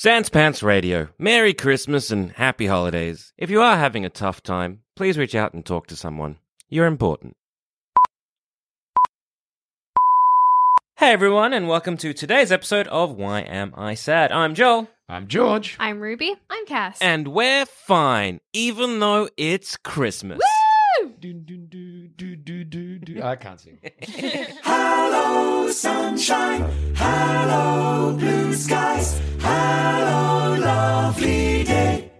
Sans Pants Radio. Merry Christmas and happy holidays. If you are having a tough time, please reach out and talk to someone. You're important. Hey everyone, and welcome to today's episode of Why Am I Sad? I'm Joel, I'm George. I'm Ruby. I'm Cass. and we're fine, even though it's Christmas. Do, do, do, do, do, do, do. I can't sing. Hello, sunshine. Hello, blue skies. Hello, lovely day.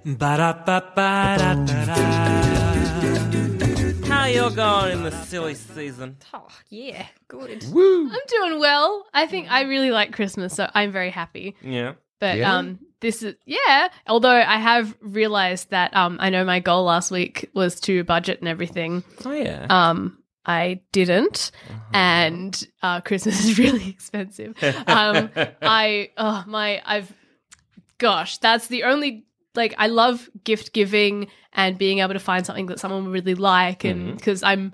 How you going in the silly season? oh, yeah, good. Woo! I'm doing well. I think I really like Christmas, so I'm very happy. Yeah. But Yeah? um this is yeah, although I have realized that um I know my goal last week was to budget and everything. Oh yeah. Um I didn't and uh Christmas is really expensive. Um I oh my I've gosh, that's the only like I love gift giving and being able to find something that someone would really like and because I'm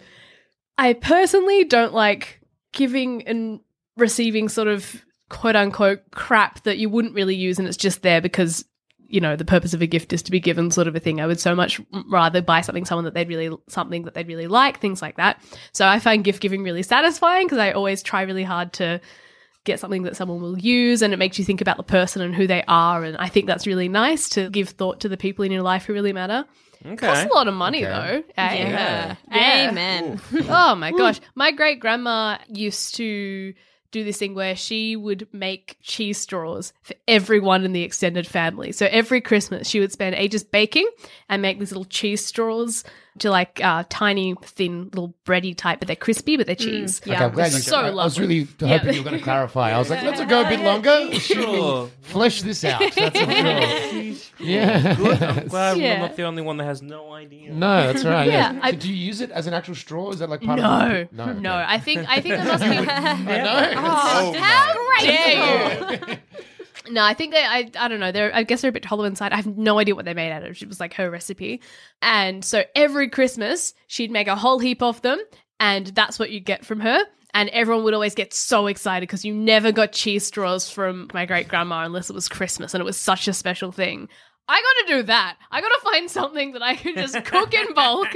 I personally don't like giving and receiving sort of quote unquote crap that you wouldn't really use and it's just there because you know the purpose of a gift is to be given sort of a thing i would so much rather buy something someone that they'd really something that they'd really like things like that so i find gift giving really satisfying because i always try really hard to get something that someone will use and it makes you think about the person and who they are and i think that's really nice to give thought to the people in your life who really matter okay. costs a lot of money Okay. though eh? Yeah. Yeah. Amen. oh my gosh. My great grandma used to do this thing where she would make cheese straws for everyone in the extended family. So every Christmas, she would spend ages baking and make these little cheese straws to like uh, tiny, thin, little bready type, but they're crispy, but they're cheese. Okay, I'm glad you so I, I was really hoping you were going to clarify. I was like, let's go a bit longer. Sure. Flesh this out. That's for sure. Yeah. Good. I'm glad Yeah. I'm not the only one that has no idea. No, that's right. Yeah. Yeah, I- so do you use it as an actual straw? Is that like part No, of no, no? okay. I think I think there must be. I know. Oh, Oh, how dare you? No, I think they, I I don't know. They're I guess they're a bit hollow inside. I have no idea what they made out of. It was like her recipe, and so every Christmas she'd make a whole heap of them, and that's what you'd get from her. And everyone would always get so excited because you never got cheese straws from my great grandma unless it was Christmas, and it was such a special thing. I got to do that. I got to find something that I can just cook in bulk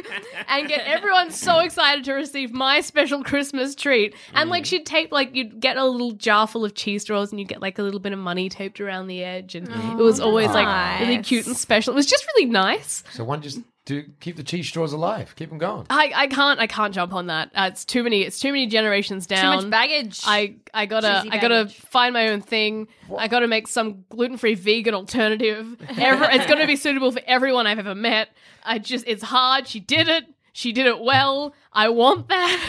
and get everyone so excited to receive my special Christmas treat. And like mm. she'd tape like you'd get a little jar full of cheese straws and you'd get like a little bit of money taped around the edge and it was oh, always like really cute and special. It was just really nice. So one just do keep the cheese straws alive. Keep them going. I, I can't I can't jump on that. Uh, it's too many it's too many generations down. Too much baggage. I I gotta Cheesy I gotta find my own thing. I gotta make some gluten free vegan alternative. Every, it's gonna be suitable for everyone I've ever met. I just it's hard. She did it. She did it well. I want that.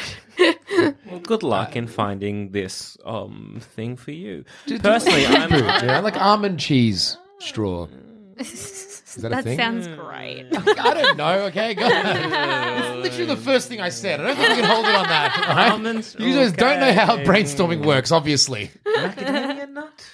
Well, good luck in finding this um thing for you. Personally, I'm yeah, like almond cheese straw. Is that, a thing? sounds hmm. great. I don't know. Okay, go. it's literally the first thing I said. I don't think we can hold it on that. all right? Almonds, You guys don't know how okay. brainstorming works, obviously. macadamia nut.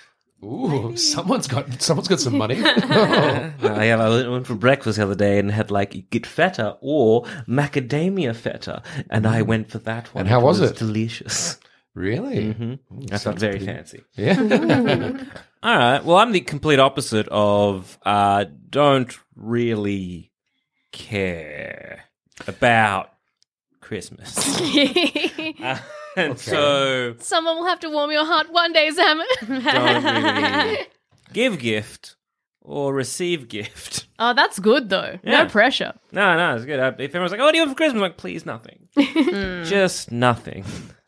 Ooh, someone's got someone's got some money. Uh, I had I went for breakfast the other day and had like get feta or macadamia feta, and I mm. went for that one. And how was it? Delicious. Really? Mm-hmm. I felt very fancy. Yeah. All right. Well, I'm the complete opposite of uh, don't really care about Christmas. Uh, and so Someone will have to warm your heart one day, Sam. don't really give gift or receive gift. oh, that's good though. Yeah. No pressure. No, no, it's good. Uh, If everyone's like, "Oh, what do you want for Christmas?" I'm like, "Please, nothing. Just nothing."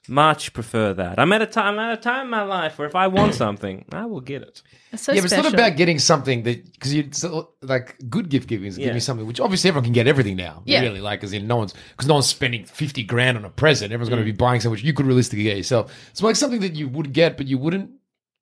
Much prefer that. I'm at a time. I'm at a time in my life where if I want something, I will get it. That's so yeah, but it's special. not about getting something that because you so, like good gift giving is Yeah. giving me something which obviously everyone can get everything now. Yeah. really, like as in no one's because no one's spending fifty grand on a present. Everyone's Mm. going to be buying something which you could realistically get yourself. It's like something that you would get but you wouldn't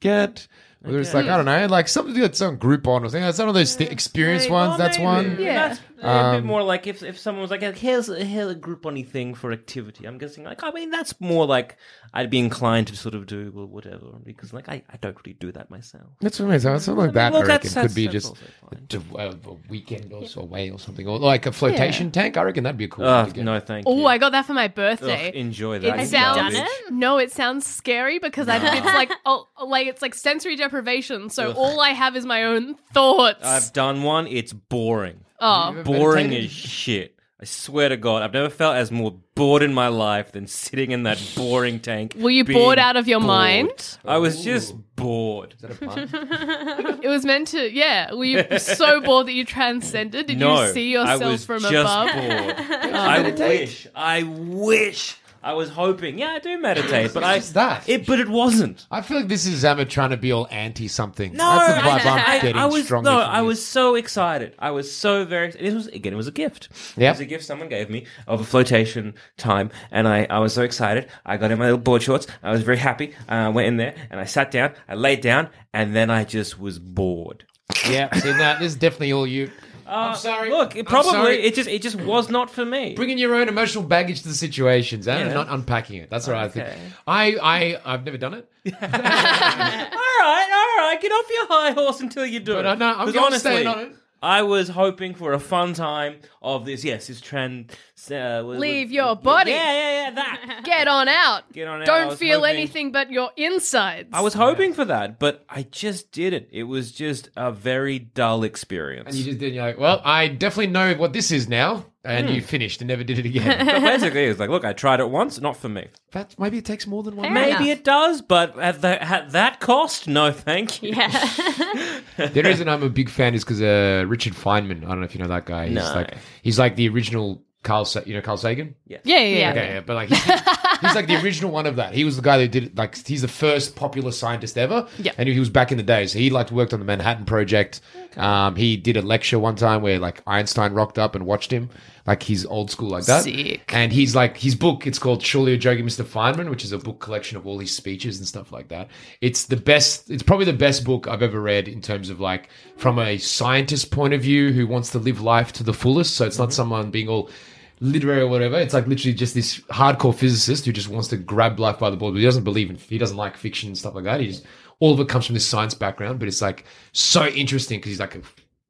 get. Whether it's like I don't know, like something that's on Groupon or something. That's one of those th- experienced ones. Well, that's maybe. one. Yeah. That's a bit more like if, if someone was like, here's, here's a group Groupon thing for activity. I'm guessing, like, I mean, that's more like I'd be inclined to sort of do, well, whatever, because, like, I, I don't really do that myself. That's what I mean. So something like that. Well, I reckon could be just that's to, uh, a weekend or so away or something, or like a flotation tank. I reckon that'd be a cool. Oh, one to get. no, thank you. Oh, I got that for my Ugh, birthday. enjoy that. It sounds done it? no, it sounds scary because I, it's like oh, like it's like sensory deprivation. So Ugh. all I have is my own thoughts. I've done one. It's boring. Oh, Boring meditated? as shit. I swear to God, I've never felt as more bored in my life than sitting in that boring tank. Were you being bored out of your bored. mind? I was just bored. Is that a pun? it was meant to. Yeah, were you so bored that you transcended? Did no, you see I yourself was from just above? bored. I wish. I wish. I was hoping. Yeah, I do meditate, but I that. it, but it wasn't. I feel like this is Zama trying to be all anti something. No, That's the vibe I, I'm getting I was strongly. no, I was so excited. I was so very. It was again. It was a gift. Yeah, It was a gift someone gave me of a flotation time, and I, I was so excited. I got in my little board shorts. I was very happy. Uh, I went in there and I sat down. I laid down, and then I just was bored. Yeah, see that this is definitely all you. Uh, I'm sorry. Look, it probably sorry. it just it just was not for me. Bringing your own emotional baggage to the situations and Yeah. not unpacking it. That's what I think. I, I, I've never done it. all right, all right, get off your high horse until you do But it. I know- I'm honestly, on it. I was hoping for a fun time of this. Yes, this trend. Uh, was- Leave was- your body. Yeah, yeah, yeah. That. Get on out. Get on out. Don't feel hoping- anything but your insides. I was hoping for that, but I just didn't. It was just a very dull experience. And you just did. You're like, well, I definitely know what this is now, and Hmm. you finished and never did it again. But basically, it's like, look, I tried it once, not for me. that maybe it takes more than one. Fair. Maybe enough. it does, but at, the, at that cost, no, thank you. Yeah. The reason I'm a big fan is because uh, Richard Feynman. I don't know if you know that guy. He's No. like he's like the original Carl. Sa- you know Carl Sagan. Yeah, yeah, yeah. Okay, yeah, but like he's, he's like the original one of that. He was the guy that did it. Like he's the first popular scientist ever. Yeah. and he was back in the day. So he like worked on the Manhattan Project. Um, he did a lecture one time where like Einstein rocked up and watched him. Like he's old school like that. Sick. And he's like his book. It's called Surely You're Joking, Mr. Feynman, which is a book collection of all his speeches and stuff like that. It's the best. It's probably the best book I've ever read in terms of like from a scientist point of view who wants to live life to the fullest. So it's not mm-hmm. someone being all literary or whatever. It's like literally just this hardcore physicist who just wants to grab life by the balls. But he doesn't believe in. He doesn't like fiction and stuff like that. He just all of it comes from this science background. But it's like so interesting because he's like a,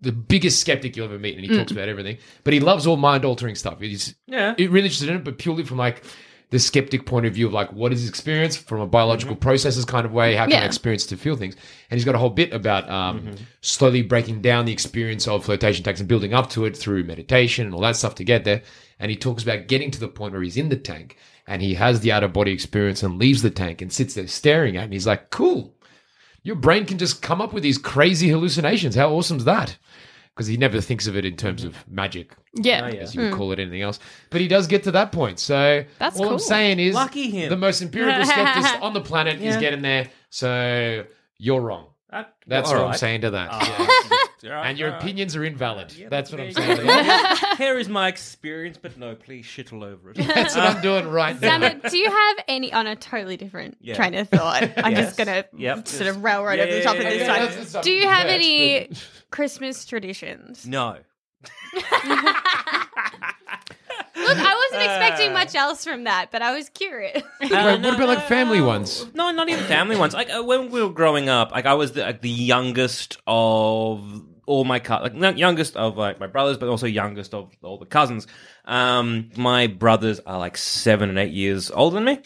the biggest skeptic you'll ever meet, and he talks about everything. But he loves all mind altering stuff. He's Yeah. really interested in it, but purely from like the skeptic point of view of like what is his experience from a biological processes kind of way. How can I experience to feel things? And he's got a whole bit about um, slowly breaking down the experience of flotation tanks and building up to it through meditation and all that stuff to get there. And he talks about getting to the point where he's in the tank and he has the out of body experience and leaves the tank and sits there staring at him. He's like, cool. Your brain can just come up with these crazy hallucinations. How awesome is that? Because he never mm-hmm. thinks of it in terms mm-hmm. of magic Yeah. as you mm. would call it anything else. But he does get to that point. So That's all I'm saying is Lucky him. the most empirical skeptic on the planet is getting there. So you're wrong. That- That's all what I'm saying to that. Ah. All right, And your all right. opinions are invalid. that's what I'm saying. Here is my experience, but no, please shit all over it. That's what I'm doing right now. Sandra, do you have any on a totally different Yeah. train of thought? I'm Yes. just gonna Yep. sort of railroad Yeah, over the top yeah, of this yeah, one. yeah. That's- that's Do you have something any Christmas traditions? no. Look, I wasn't expecting much else from that, but I was curious. but- Wait, what about like family ones? No, not even family ones. Like uh, when we were growing up, like I was the, like the youngest of all my co- like not youngest of like my brothers, but also youngest of all the cousins. Um, my brothers are like seven and eight years older than me,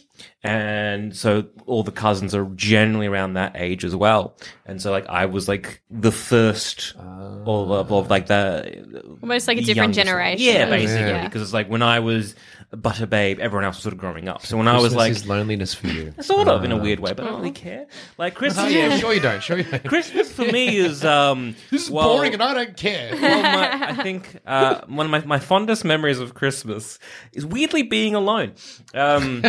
and so all the cousins are generally around that age as well. And so like I was like the first of, of, of like the Almost like a different youngest generation. Yeah, basically, Yeah. because it's like when I was a butter babe, everyone else was sort of growing up. So when I was like is loneliness for you. sort of in a weird way, but I don't really care. Like Christmas, Oh, yeah, sure you don't. Sure you don't. Christmas for me is um This is well- boring and I don't care. well, my, I think uh, one of my, my fondest memories of Christmas is weirdly being alone. Um,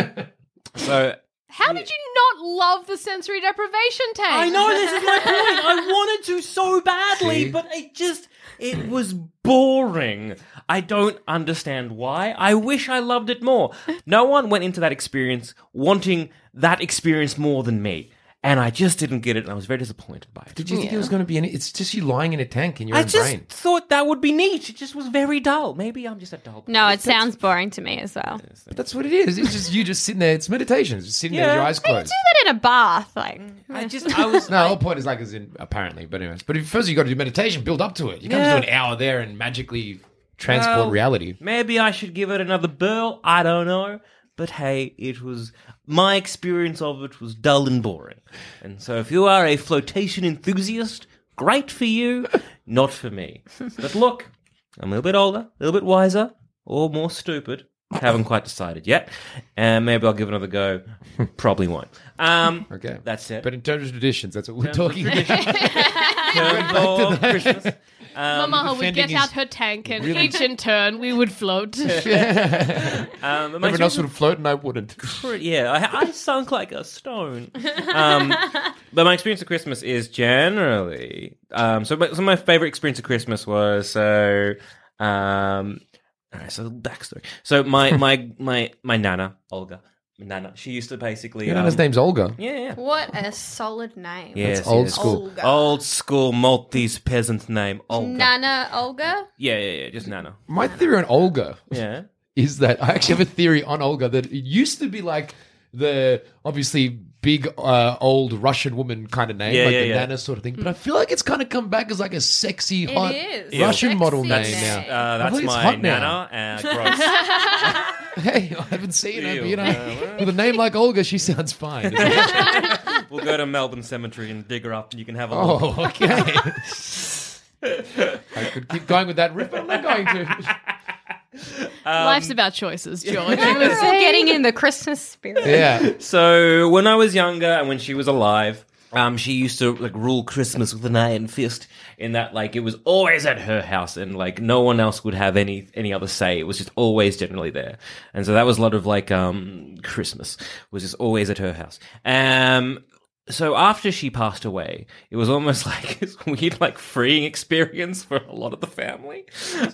so How did you not love the sensory deprivation tank? I know this is my point. I wanted to so badly, See? but it just it was boring. I don't understand why. I wish I loved it more. No one went into that experience wanting that experience more than me. And I just didn't get it, and I was very disappointed by it. Did you think it was going to be? Any, it's just you lying in a tank in your I own just brain. thought that would be neat. It just was very dull. Maybe I'm just a dull. No, it sounds boring to me as well. But that's what it is. It's just you just sitting there. It's meditation. It's just sitting there with your Yeah. eyes closed. Do that in a bath, like. I just I was No, the whole point is like as in apparently, but anyways. But if, first you got to do meditation, build up to it. You can't Yeah. just do an hour there and magically transport Well, reality. Maybe I should give it another burl. I don't know. But hey, it was my experience of it was dull and boring. And so if you are a flotation enthusiast, great for you, not for me. But look, I'm a little bit older, a little bit wiser, or more stupid. Haven't quite decided yet. And maybe I'll give another go. Probably won't. Um, Okay, That's it. But in terms of traditions, that's what we're talking about. Curveball Christmas. Um, Mama would get out her tank, and each in turn we would float. um, my Everyone else would float, and I wouldn't. pretty- yeah, I, I sunk like a stone. Um, but my experience of Christmas is generally um, so. My, some of my favorite experience of Christmas was so. Um, all right, so backstory. So my my my my nana Olga, nana, she used to basically. Your um, nana's name's Olga. Yeah, yeah. What a solid name. Yes, That's old yes. school. Olga. Old school Maltese peasant name, Olga. Nana Olga? Yeah, yeah, yeah, just Nana. My theory on Olga Yeah. is that I actually have a theory on Olga that it used to be like the obviously big uh, old Russian woman kind of name, Yeah, like yeah, the yeah. Nana sort of thing. But I feel like it's kind of come back as like a sexy, hot. Russian Sexy model name name. now. Uh, that's my hot now. Nana. Uh, gross. Hey, I haven't seen her, but you know, Yeah, with a name like Olga, she sounds fine. we'll go to Melbourne Cemetery and dig her up, and you can have a look. oh, okay. I could keep going with that riff, but I'm not going to. Life's um, about choices, George. We're all getting in the Christmas spirit. Yeah. So when I was younger and when she was alive, um, she used to like rule Christmas with an iron fist. In that, like, it was always at her house, and like no one else would have any any other say. It was just always generally there, and so that was a lot of like um Christmas was just always at her house. Um, so after she passed away, it was almost like this weird, like freeing experience for a lot of the family,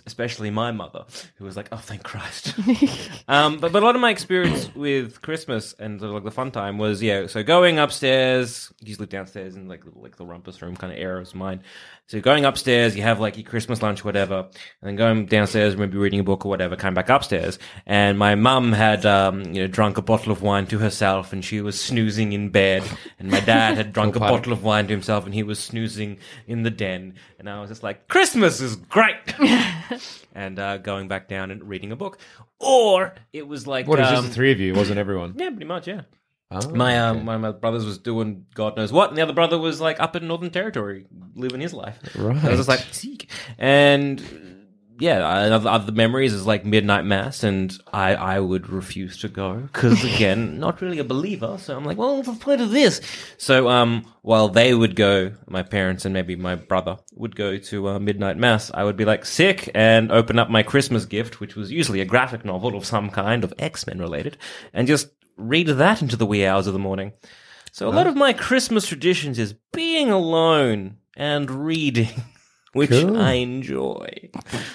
especially my mother, who was like, "Oh, thank Christ." um, but but a lot of my experience with Christmas and sort of like the fun time was yeah. So going upstairs, usually downstairs in like the- like the rumpus room kind of era was mine. So going upstairs, you have like your Christmas lunch, whatever, and then going downstairs, maybe reading a book or whatever, come back upstairs. And my mum had, um, you know, drunk a bottle of wine to herself and she was snoozing in bed. And my dad had drunk a bottle of wine to himself and he was snoozing in the den. And I was just like, Christmas is great! and uh, going back down and reading a book. Or it was like, What, it was just um, the three of you? It wasn't everyone? yeah, pretty much, yeah. Oh, My um, okay. one of my brothers was doing God knows what, and the other brother was like up in Northern Territory, living his life. Right. I was just like, Seek. and yeah, another other memories is like midnight mass, and I I would refuse to go because again, not really a believer. So I'm like, well, the point of this? So um, while they would go, my parents and maybe my brother would go to uh, midnight mass, I would be like sick and open up my Christmas gift, which was usually a graphic novel of some kind of X Men related, and just read that into the wee hours of the morning. So a lot of my Christmas traditions is being alone and reading, which Cool. I enjoy.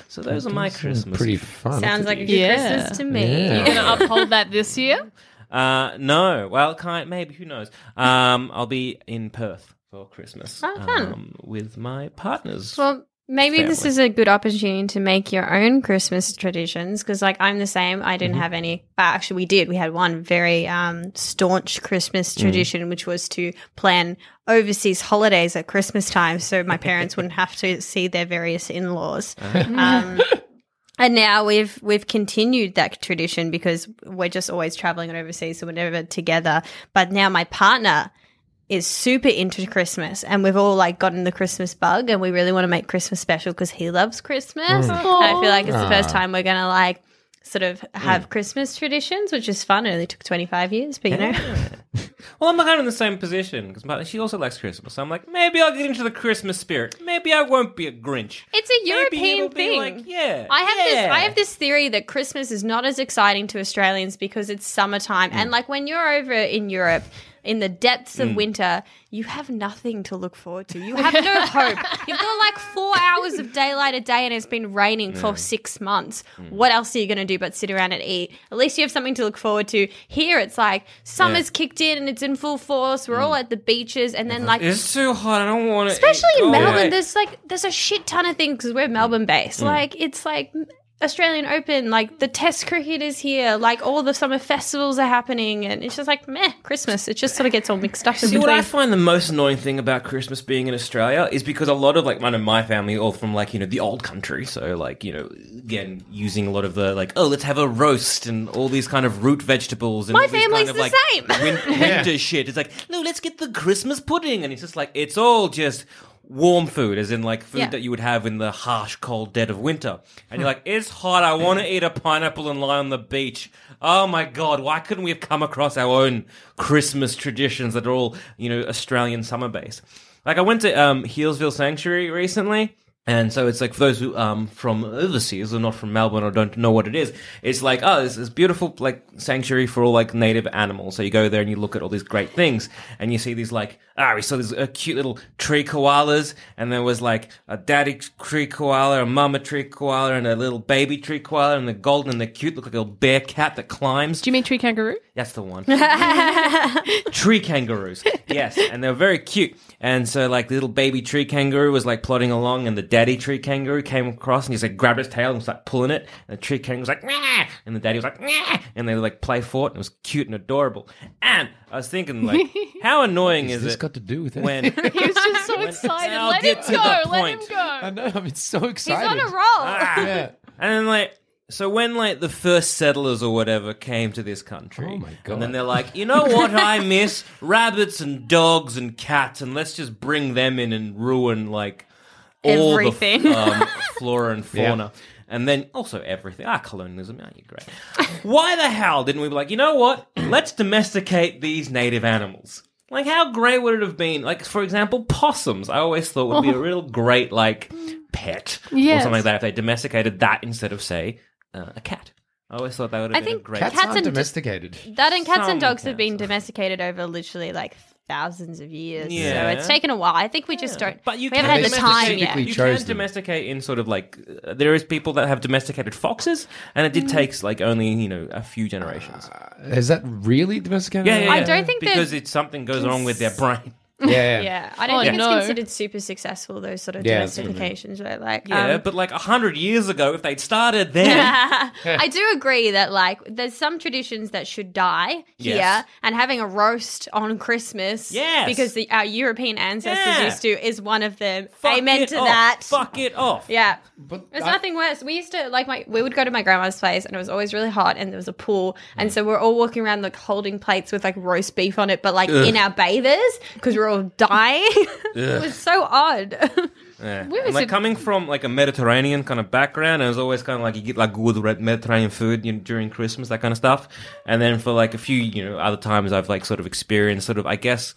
So those are my Christmas. Pretty fun. Sounds like a good Yeah. Christmas to me. Yeah. You're gonna uphold that this year? Uh, no. Well, kind maybe who knows? Um, I'll be in Perth for Christmas. Oh, fun. Um, with my partners. Well, Maybe this is a good opportunity to make your own Christmas traditions because, like, I'm the same. I didn't have any. Uh, actually, we did. We had one very um, staunch Christmas tradition, which was to plan overseas holidays at Christmas time, so my parents wouldn't have to see their various in-laws. Um, and now we've we've continued that tradition because we're just always traveling and overseas, so we're never together. But now my partner is super into Christmas, and we've all like gotten the Christmas bug, and we really want to make Christmas special because he loves Christmas. And I feel like it's the first ah. time we're gonna like sort of have mm. Christmas traditions, which is fun. It only took twenty five years, but you know, Well, I'm kind of in the same position because she also likes Christmas. So I'm like, maybe I'll get into the Christmas spirit. Maybe I won't be a Grinch. it's a European it'll be thing. like, yeah, I have this. I have this theory that Christmas is not as exciting to Australians because it's summertime and Mm. like when you're over in Europe in the depths of winter, you have nothing to look forward to. You have no hope. You've got like four hours of daylight a day and it's been raining for six months. Mm. What else are you going to do but sit around and eat? At least you have something to look forward to. Here it's like summer's kicked in and it's in full force. We're Mm. all at the beaches and then like It's too hot. I don't want to. especially in Melbourne, there's like there's a shit ton of things because we're Melbourne based. Mm. Like it's like Australian Open, like the Test cricket is here, like all the summer festivals are happening, and it's just like meh, Christmas. It just sort of gets all mixed up. in See, what. I find the most annoying thing about Christmas being in Australia is because a lot of like mine and my family all from like you know the old country, so like you know again using a lot of the like oh let's have a roast and all these kind of root vegetables and My all family's kind of, the like, same. Win- winter shit. It's like no, let's get the Christmas pudding, and it's just like it's all just. Warm food, as in like food Yeah. that you would have in the harsh, cold dead of winter. And you're like, it's hot. I want to eat a pineapple and lie on the beach. Oh my god, why couldn't we have come across our own Christmas traditions that are all, you know, Australian summer based? Like I went to um, Healesville Sanctuary recently. And so it's like for those who um from overseas or not from Melbourne or don't know what it is, it's like oh this this beautiful like sanctuary for all like native animals. So you go there and you look at all these great things, and you see these like ah we saw these uh, cute little tree koalas, and there was like a daddy tree koala, a mama tree koala, and a little baby tree koala, and they're golden and they're cute, look like a little bear cat that climbs. Do you mean tree kangaroo? That's the one. tree kangaroos. Yes, and they're very cute. And so, like, the little baby tree kangaroo was like plodding along, and the daddy tree kangaroo came across, and he's like grabbed his tail and was like pulling it. And the tree kangaroo was like, Nah! and the daddy was like, Nah! and they like play for it. And it was cute and adorable. And I was thinking, like, how annoying Has is this it got to do with it? when He was just so excited. I'll Let get him to go. the Let him point. go. I know. I'm so exciting. He's excited. on a roll. Yeah. And then like so when like the first settlers or whatever came to this country, Oh my God. and then they're like, you know what I miss? Rabbits and dogs and cats, and let's just bring them in and ruin like all Everything. the um, flora and fauna. And then also everything. Ah, colonialism. aren't you're great. Why the hell didn't we be like, you know what? Let's domesticate these native animals. Like, how great would it have been? Like, for example, possums. I always thought would be a real great, like, pet or something like that if they domesticated that instead of, say, uh, a cat. I always thought that would have I been a think great. Cats, Cats aren't and d- domesticated. That and cats Some and dogs have been are. domesticated over literally like thousands of years. Yeah. So it's taken a while. I think we just don't. But you we haven't had the time domesticate- yet. You chose can them. domesticate in sort of like uh, there is people that have domesticated foxes, and it did take like only you know a few generations. Is that really domesticated? yeah, yeah, I don't think they're- because it's something goes wrong with their brain. Yeah. yeah. Yeah, I don't Oh, think no. it's considered super successful. Those sort of Yeah, that's what I mean. domestications, right? Like, Yeah, um, but like a hundred years ago, if they'd started then, I do agree that like there's some traditions that should die here, Yes. and having a roast on Christmas, Yes. because the, our European ancestors Yeah. used to, is one of them. fuck Amen it to off. that. Fuck it off. Yeah. But There's I- nothing worse. We used to like my we would go to my grandma's place and it was always really hot and there was a pool and so we're all walking around like holding plates with like roast beef on it, but like in our bathers because we're all dying. it was so odd. Yeah. Where And, like it- coming from like a Mediterranean kind of background, it was always kind of like you get like good red Mediterranean food you know, during Christmas, that kind of stuff. And then for like a few, you know, other times I've like sort of experienced sort of, I guess,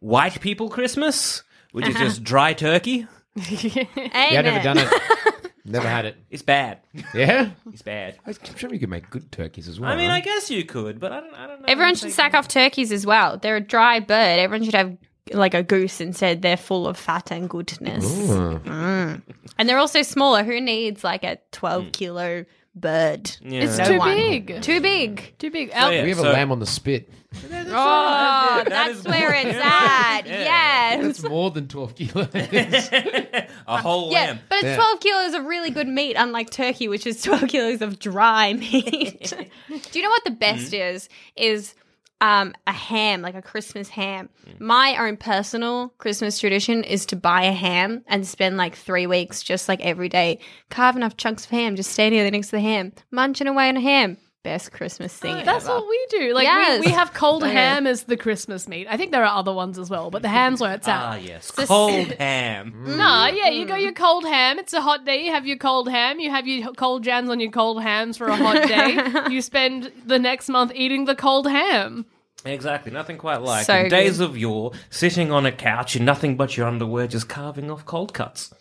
white people Christmas, which is uh-huh. just dry turkey. I've never done it. never had it. It's bad. Yeah. It's bad. I'm sure you could make good turkeys as well. I mean, huh? I guess you could, but I don't. I don't know. Everyone should sack off turkeys as well. They're a dry bird. Everyone should have like a goose and said They're full of fat and goodness. Ooh. And they're also smaller. Who needs like a 12 mm. kilo bird. It's No too one. big. Too big. Too big. Al- yeah. We have So- a lamb on the spit. Oh, that's is- where it's Yeah. at. Yes. That's more than 12 kilos. a whole Yeah, lamb. but it's Yeah. 12 kilos of really good meat, unlike turkey, which is 12 kilos of dry meat. Do you know what the best Mm-hmm. is? Is um, a ham, like a Christmas ham. Mm. My own personal Christmas tradition is to buy a ham and spend like three weeks just like every day carving up chunks of ham, just standing there next to the ham, munching away on a ham. Best Christmas thing. That's ever. what we do. Like Yes. we, we have cold Okay. ham as the Christmas meat. I think there are other ones as well, but the ham's where it's at. Ah, yes. Cold ham. No, yeah, you go your cold ham. It's a hot day. You have your cold ham. You have your cold jams on your cold hams for a hot day. you spend the next month eating the cold ham. Exactly. Nothing quite like So in days of yore, sitting on a couch in nothing but your underwear, just carving off cold cuts.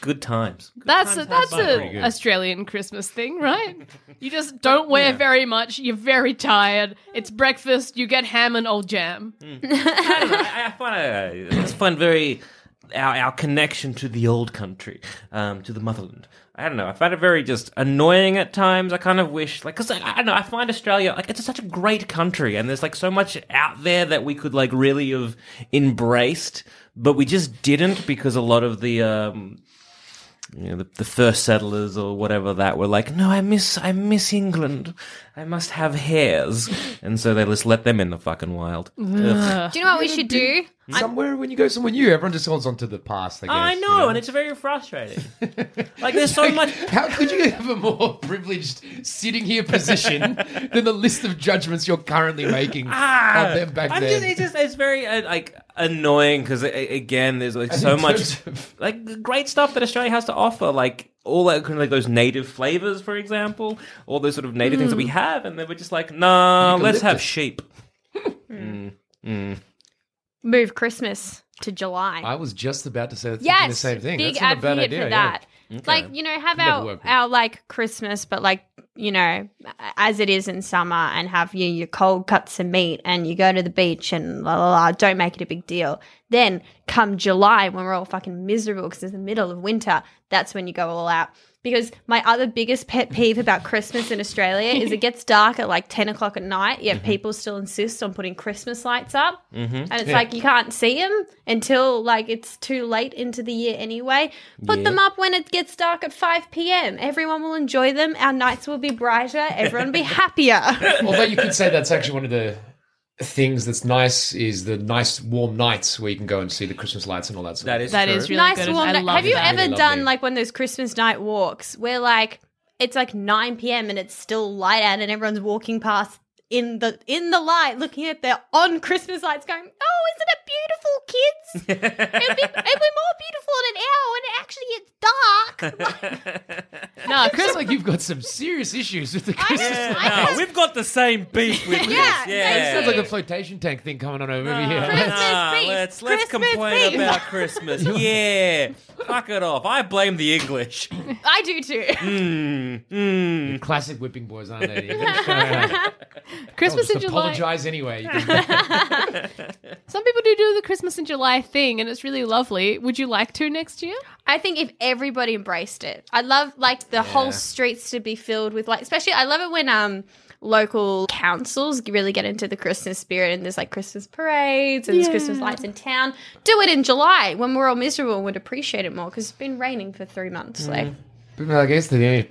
Good times. Good That's a, times that's had by. a Pretty good. Australian Christmas thing, right? You just don't wear very much. You're very tired. It's breakfast. You get ham and old jam. I don't know. I, I find uh, I just find very our our connection to the old country, um, to the motherland. I don't know. I find it very just annoying at times. I kind of wish, like, because I, I don't know. I find Australia like it's such a great country, and there's like so much out there that we could like really have embraced, but we just didn't because a lot of the. Um, you know, the, the first settlers or whatever that were like, no, I miss, I miss England. I must have hares. and so they just let them in the fucking wild. Ugh. Do you know what we should do? somewhere, when you go somewhere new, everyone just holds on to the past, I guess. I you know, and it's very frustrating. like, there's so much. How could you have a more privileged sitting here position than the list of judgments you're currently making Ah, of them back I'm then? Just, it's just it's very uh, like annoying because again, there's like And so in much terms of- like great stuff that Australia has to offer, like all that kind of like those native flavors, for example, all those sort of native things that we have, and they were just like, nah, let's have sheep. Mm, mm. Move Christmas to July. I was just about to say thinking yes, the same thing. big That's not a bad advocate idea. for yeah. that. Like you know, have our our like Christmas, but like you know, as it is in summer, and have your your cold cuts of meat, and you go to the beach, and la la la. Don't make it a big deal. Then come July, when we're all fucking miserable because it's the middle of winter, that's when you go all out. Because my other biggest pet peeve about Christmas in Australia is it gets dark at like ten o'clock at night, yet people still insist on putting Christmas lights up, mm-hmm. and it's Yeah. like you can't see them until like it's too late into the year anyway. Put them up when it gets dark at five p.m. Everyone will enjoy them. Our nights will be brighter. Everyone will be happier. Although you could say that's actually one of the things that's nice is the nice warm nights where you can go and see the Christmas lights and all that stuff. That is That true. is really nice good. warm. Night. Have you that. ever Really done like one of those Christmas night walks where like it's like nine p.m. and it's still light out and everyone's walking past in the in the light, looking at their on Christmas lights, going, "Oh, isn't it beautiful, kids? it'd, be, it'd be more beautiful in an hour when it actually it's dark." No, It Chris, like you've got some serious issues with the Christmas. Yeah, no, we've got the same beef with Yeah, this. Yeah, It sounds like a flotation tank thing coming on over here. Christmas Nah, beef. let's let's Christmas complain beef. about Christmas. yeah, fuck it off. I blame the English. I do too. Mm, mm. Classic whipping boys, aren't they? You're gonna- Christmas I'll in just July. apologize anyway. Some people do do the Christmas in July thing, and it's really lovely. Would you like to next year? I think if everybody embraced it, I love like the whole streets to be filled with like, especially I love it when um local councils really get into the Christmas spirit and there's like Christmas parades and there's Christmas lights in town. Do it in July when we're all miserable and would appreciate it more because it's been raining for three months. Like, But I guess the only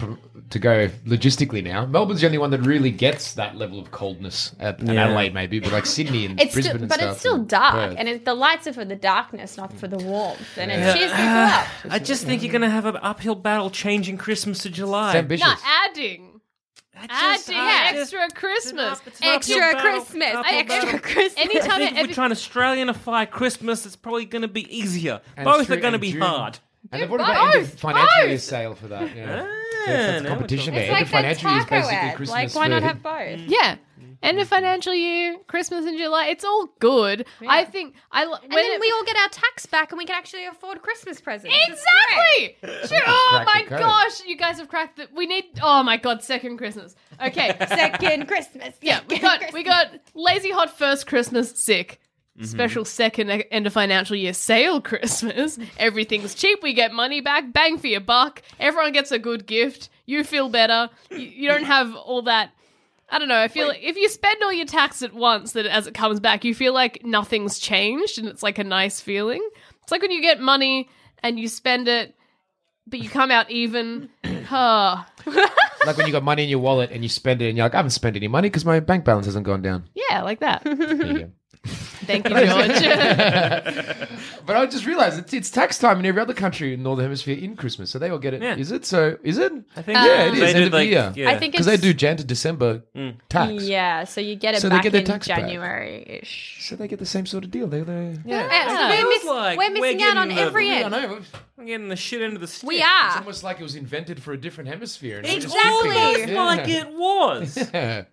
to go logistically now, Melbourne's the only one that really gets that level of coldness. At, and Adelaide maybe, but like Sydney and it's Brisbane still, and but stuff it's still and dark, Perth. and it, the lights are for the darkness, not for the warmth, and it cheers people up. I just think you're going to have an uphill battle changing Christmas to July. It's ambitious. No, adding. just- Adding I uh, just- extra Christmas. It's an uphill Extra. Christmas, Uphill extra battle. Christmas. I Anytime think if every- we're trying to Australianify Christmas, it's probably going to be easier. And Both are going to be June- hard. And they've already got Both, ended financial year both. sale for that. Yeah. Ah, That's now the competition talking. there. It's End of like that financial year is taco basically ad. Christmas Like, why not for- have both? Yeah. End of financial year, Christmas in July. It's all good. I think I lo- And when then it- we all get our tax back and we can actually afford Christmas presents. It's. Exactly. Sure. Oh Crack the my code. gosh, you guys have cracked it. We need. Oh my god, second Christmas. Okay. Second Christmas. yeah, we second got we got lazy hot first Christmas sick. Mm-hmm. Special second end of financial year sale Christmas. Everything's cheap. We get money back. Bang for your buck. Everyone gets a good gift. You feel better. You, you don't have all that. I don't know. I feel like if you spend all your tax at once, that as it comes back, you feel like nothing's changed, and it's like a nice feeling. It's like when you get money and you spend it, but you come out even. Oh, like when you got money in your wallet and you spend it and you're like, I haven't spent any money because my bank balance hasn't gone down. yeah, like that. There you go. Thank you, George. But I just realized it's, it's tax time in every other country in the Northern Hemisphere in Christmas, so they all get it. Is Yeah. it? So is it? I think Yeah, it is. End of like, year. yeah. I think Because they do Jan to December tax. Yeah, so you get it So they get their in tax back. January ish. So they get the same sort of deal. They, they... Yeah. we're, Feels miss- like we're missing out on getting the- every I know. We're getting the shit into the stick. We are. It's almost like it was invented for a different hemisphere. and we're just Exactly. keeping it. Almost like it was. Yeah.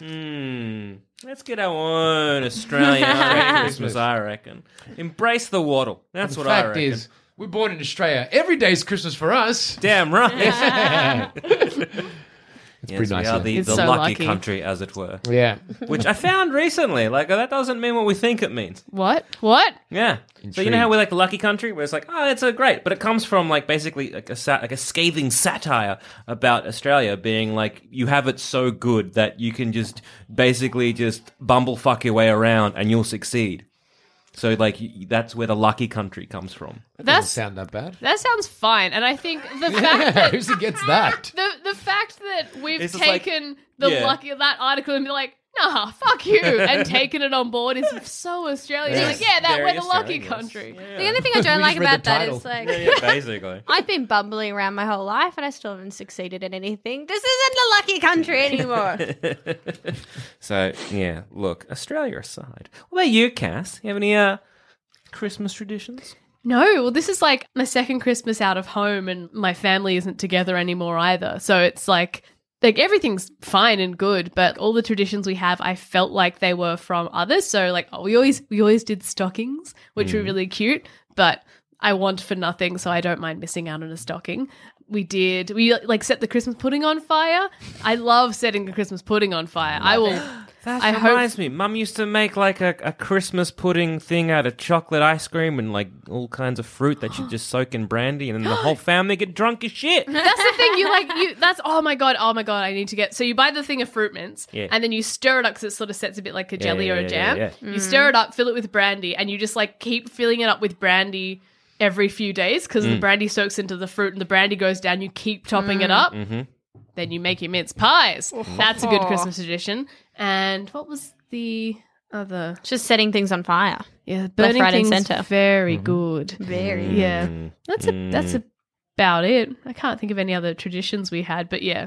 Hmm. Let's get our own Australian Christmas, I reckon. Embrace the waddle. That's The what I fact reckon. is, we're born in Australia. Every day is Christmas for us. Damn right. It's yes, pretty nice. we are the, It's the so lucky, lucky. country, as it were. yeah. Which I found recently. Like, that doesn't mean what we think it means. what? What? Yeah. So you know how we're like the lucky country, where it's like, oh, it's a great, but it comes from like basically like a sat- like a scathing satire about Australia being like you have it so good that you can just basically just bumblefuck your way around and you'll succeed. So like that's where the lucky country comes from. That Doesn't sound that bad. that sounds fine, and I think the fact that Who gets that? the the fact that we've It's just like- taken the yeah. lucky that article and be like, nah, fuck you, and taken it on board is so Australian. It's Yes. Like, yeah, that Very we're the lucky Australian, yes. country. The only thing I don't We like just read about the that title. is like Yeah, basically. I've been bumbling around my whole life and I still haven't succeeded in anything. This isn't a lucky country anymore. So yeah, look, Australia aside, what about you, Cass? You have any uh Christmas traditions? No, well, this is like my second Christmas out of home, and my family isn't together anymore either. So it's like, like everything's fine and good, but all the traditions we have, I felt like they were from others. So like, oh, we always we always did stockings, which were really cute, but I want for nothing, so I don't mind missing out on a stocking. We did we like set the Christmas pudding on fire. I love setting the Christmas pudding on fire. I will. That I hope- reminds me. Mum used to make like a, a Christmas pudding thing out of chocolate ice cream and like all kinds of fruit that you just soak in brandy, and then the whole family get drunk as shit. That's the thing. You like you. That's oh my god. Oh my god. I need to get. So you buy the thing of fruit mince, Yeah. and then you stir it up because it sort of sets a bit like a jelly yeah, or a yeah, jam. yeah, You stir it up, fill it with brandy, and you just like keep filling it up with brandy every few days because Mm. the brandy soaks into the fruit and the brandy goes down. You keep topping it up. Mm-hmm. Then you make your mince pies. That's a good Christmas tradition. And what was the other? Just setting things on fire. Yeah, burning right, and things centre. very good. Very. Yeah, Mm. that's a that's about it. I can't think of any other traditions we had, but yeah.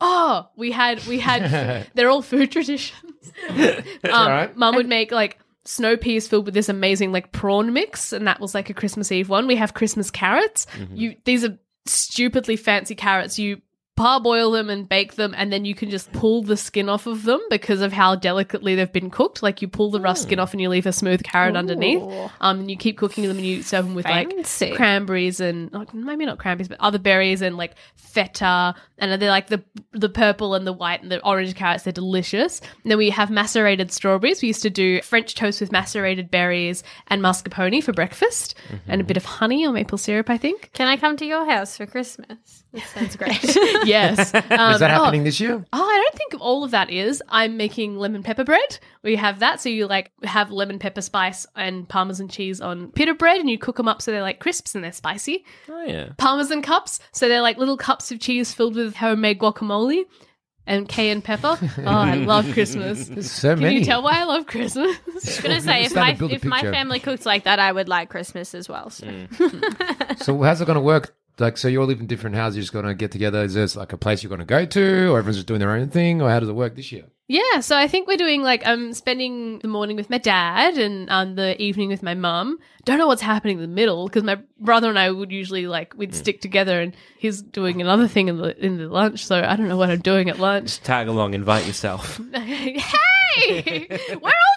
Oh, we had we had. they're all food traditions. um, Alright. Mum would make like snow peas filled with this amazing like prawn mix, and that was like a Christmas Eve one. We have Christmas carrots. You these are stupidly fancy carrots. You parboil them and bake them, and then you can just pull the skin off of them because of how delicately they've been cooked. Like you pull the rough skin off and you leave a smooth carrot underneath. Um, and you keep cooking them and you serve them with Fancy. like cranberries and like, maybe not cranberries, but other berries and like feta. And they're like the the purple and the white and the orange carrots. They're delicious. And then we have macerated strawberries. We used to do French toast with macerated berries and mascarpone for breakfast, and a bit of honey or maple syrup. I think. Can I come to your house for Christmas? that sounds great. yes. Um, Is that oh, happening this year? Oh, I don't think all of that is. I'm making lemon pepper bread. We have that. So you like have lemon pepper spice and parmesan cheese on pita bread and you cook them up so they're like crisps and they're spicy. Oh yeah. Parmesan cups. So they're like little cups of cheese filled with homemade guacamole and cayenne pepper. Oh, I love Christmas. There's so Can many. you tell why I love Christmas? I was gonna say if my to if my family cooked like that, I would like Christmas as well. So. So how's it going to work? Like, so you all live in different houses. You're just going to get together. Is there like a place you're going to go to, or everyone's just doing their own thing, or how does it work this year? Yeah, so I think we're doing like I'm spending the morning with my dad and um, the evening with my mum. Don't know what's happening in the middle because my brother and I would usually like we'd stick together, and he's doing another thing in the in the lunch. So I don't know what I'm doing at lunch. Just Tag along, invite yourself. hey, we're all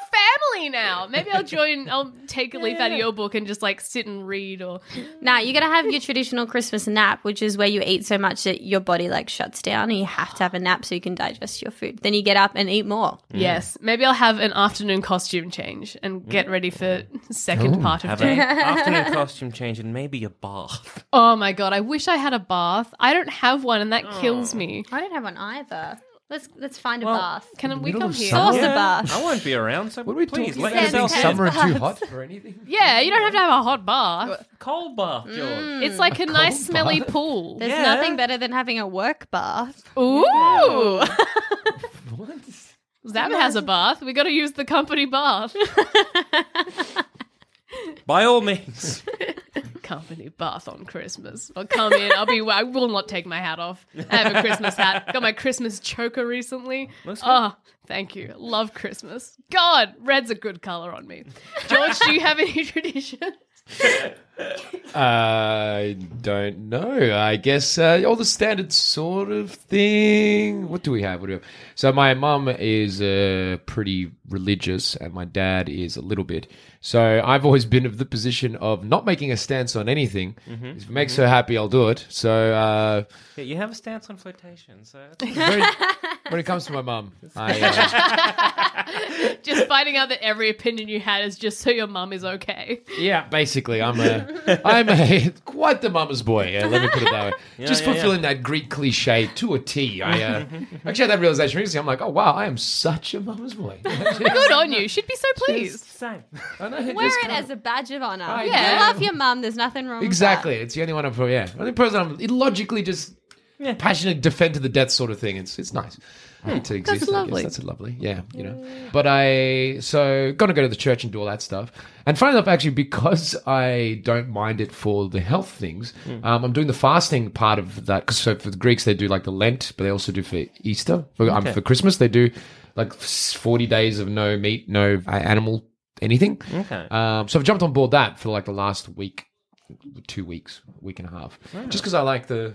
family family now. Maybe I'll join. I'll take a leaf out of your book and just like sit and read. Or Now you got to have your traditional Christmas nap, which is where you eat so much that your body like shuts down, and you have to have a nap so you can digest your food. Then you get up and eat more. Mm. yes, maybe I'll have an afternoon costume change and get mm. ready for second part of Have day. afternoon costume change and maybe a bath. Oh my god, I wish I had a bath. I don't have one, and that oh. kills me. I don't have one either. Let's let's find a Well, bath. Can we middle come of here? summer? Sauce a bath. I won't be around, so What are we please talking let about? yourself Sand Summer and too hot for anything? Yeah, you don't have to have a hot bath. cold bath, mm. George. It's like a, nice, cold smelly pool. There's Yeah. nothing better than having a work bath. Ooh, What? Zab has a bath. We got to use the company bath. By all means. company bath on Christmas. I'll come in. I'll be. I will not take my hat off. I have a Christmas hat. Got my Christmas choker recently. Looks good. Oh, ah, thank you. Love Christmas. God, red's a good color on me. George, do you have any traditions? I don't know. I guess uh, all the standard sort of thing. What do we have? What do we have? So my mum is uh, pretty religious, and my dad is a little bit. So I've always been of the position of not making a stance on anything. If it makes her happy, I'll do it. So uh, Yeah, you have a stance on flirtation, so very, when it comes to my mum, I, uh, Just finding out that every opinion you had is just so your mum is okay. Yeah, basically, I'm a, I'm a quite the mama's boy. Yeah, let me put it that way. Just yeah, yeah. fulfilling that Greek cliche to a T. I uh, actually had that realization recently. I'm like, oh wow, I am such a mama's boy. Good on you. She'd be so pleased. same. I know, Wear just it as a badge of honor. I yeah, know. love your mum. There's nothing wrong. With it. Exactly. It's the only one I'm for. Yeah, only person I'm illogically just passionate defend to the death sort of thing. It's it's nice. To exist. I guess. lovely. That's lovely. Yeah, you know. But I so gonna go to the church and do all that stuff. And funny enough, actually, because I don't mind it for the health things, um, I'm doing the fasting part of that. Because so for the Greeks, they do like the Lent, but they also do for Easter. For, um, for Christmas, they do like 40 days of no meat, no uh, animal, anything. Okay. Um, so I've jumped on board that for like the last week, two weeks, week and a half, just because I like the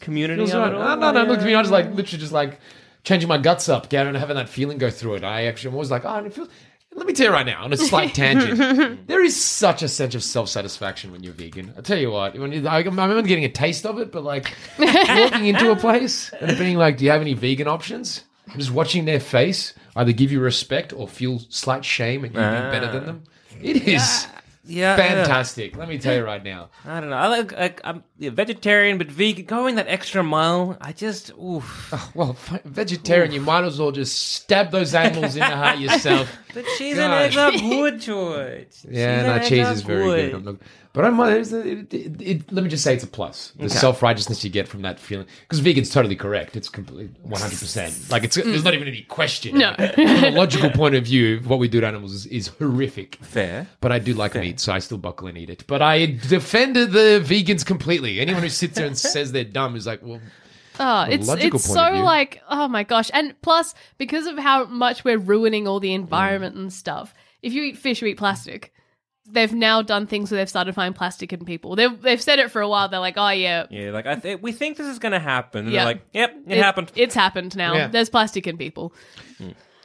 Community right. No, no, no. Look, to yeah. honest, like literally just like changing my guts up, Gavin, and having that feeling go through it. I actually am always like, oh, it feels. Let me tell you right now, on a slight tangent, there is such a sense of self satisfaction when you're vegan. I tell you what, when you, I, I remember getting a taste of it, but like walking into a place and being like, "Do you have any vegan options?" Just watching their face either give you respect or feel slight shame at you being better than them. It is Yeah, fantastic. Let me tell you right now. I don't know. I like. I, I'm yeah, vegetarian, but vegan. Going that extra mile, I just. Oof. Oh, well, fi- vegetarian, you might as well just stab those animals in the heart yourself. But cheese God. and eggs are good, George. Yeah, and no, cheese is very good. But I'm, it, it, it, let me just say it's a plus. The self righteousness you get from that feeling, because vegan's totally correct. It's completely 100. percent Like it's mm. there's not even any question. No. from a logical point of view, what we do to animals is, is horrific. Fair. But I do like meat, so I still buckle and eat it. But I defended the vegans completely. Anyone who sits there and says they're dumb is like, well, Oh, it's it's so like oh my gosh, and plus because of how much we're ruining all the environment mm. and stuff. If you eat fish, you eat plastic. They've now done things where they've started finding plastic in people. They've they've said it for a while. They're like, oh yeah, Yeah, like I th- we think this is gonna happen. And Yeah. they're like, yep, it, happened. It's happened now. Yeah. There's plastic in people.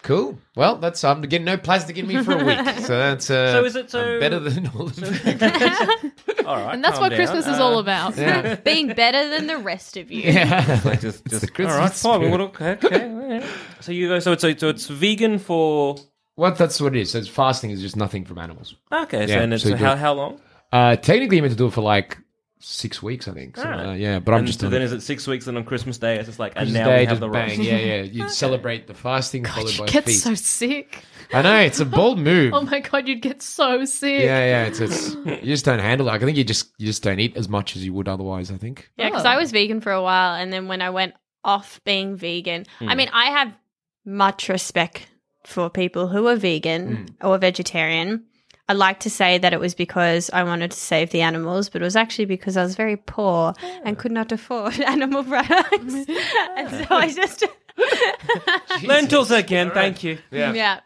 cool. Well, that's I'm getting no plastic in me for a week, so that's uh, So is it so- I'm better than all of them. All right, And that's what down. Christmas is Uh, all about. yeah. Being better than the rest of you. yeah. Like just, just the all Christmas right, fine. spirit. Well, okay, okay. So you go. So it's so it's vegan for. Well, that's what it is. So it's fasting is just nothing from animals. Okay, so Yeah, and it's so you do how it- how long? Uh, technically, you're meant to do it for like six weeks, I think. So, Alright. uh, yeah, but I'm and just so doing then it. is it six weeks and on Christmas Day it's just like and Christmas now Day, we have just the bang. roast. Yeah, yeah. You celebrate the fasting followed by a Get feast. so sick. I know it's a bold move. Oh my god, you'd get so sick. yeah, yeah. It's, it's you just don't handle it. Like, I think you just you just don't eat as much as you would otherwise. I think. Yeah, because Oh. I was vegan for a while, and then when I went off being vegan, Hmm. I mean, I have much respect for people who are vegan Hmm. or vegetarian. I like to say that it was because I wanted to save the animals, but it was actually because I was very poor and could not afford animal products. and so I just. Lentils again, thank you. Yeah. Yeah.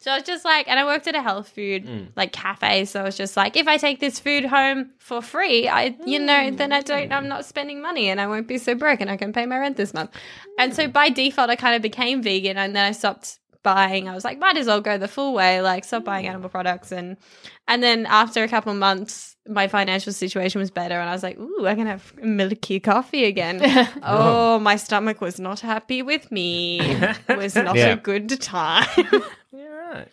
So I was just like, and I worked at a health food Mm. like cafe. So I was just like, if I take this food home for free, I, you know, then I don't, I'm not spending money and I won't be so broke and I can pay my rent this month. And so by default, I kind of became vegan and then I stopped buying. I was like, might as well go the full way, like stop buying animal products. And and then after a couple of months, my financial situation was better, and I was like, ooh, I can have milky coffee again. oh, my stomach was not happy with me. It was not Yeah. a good time. Yeah, right.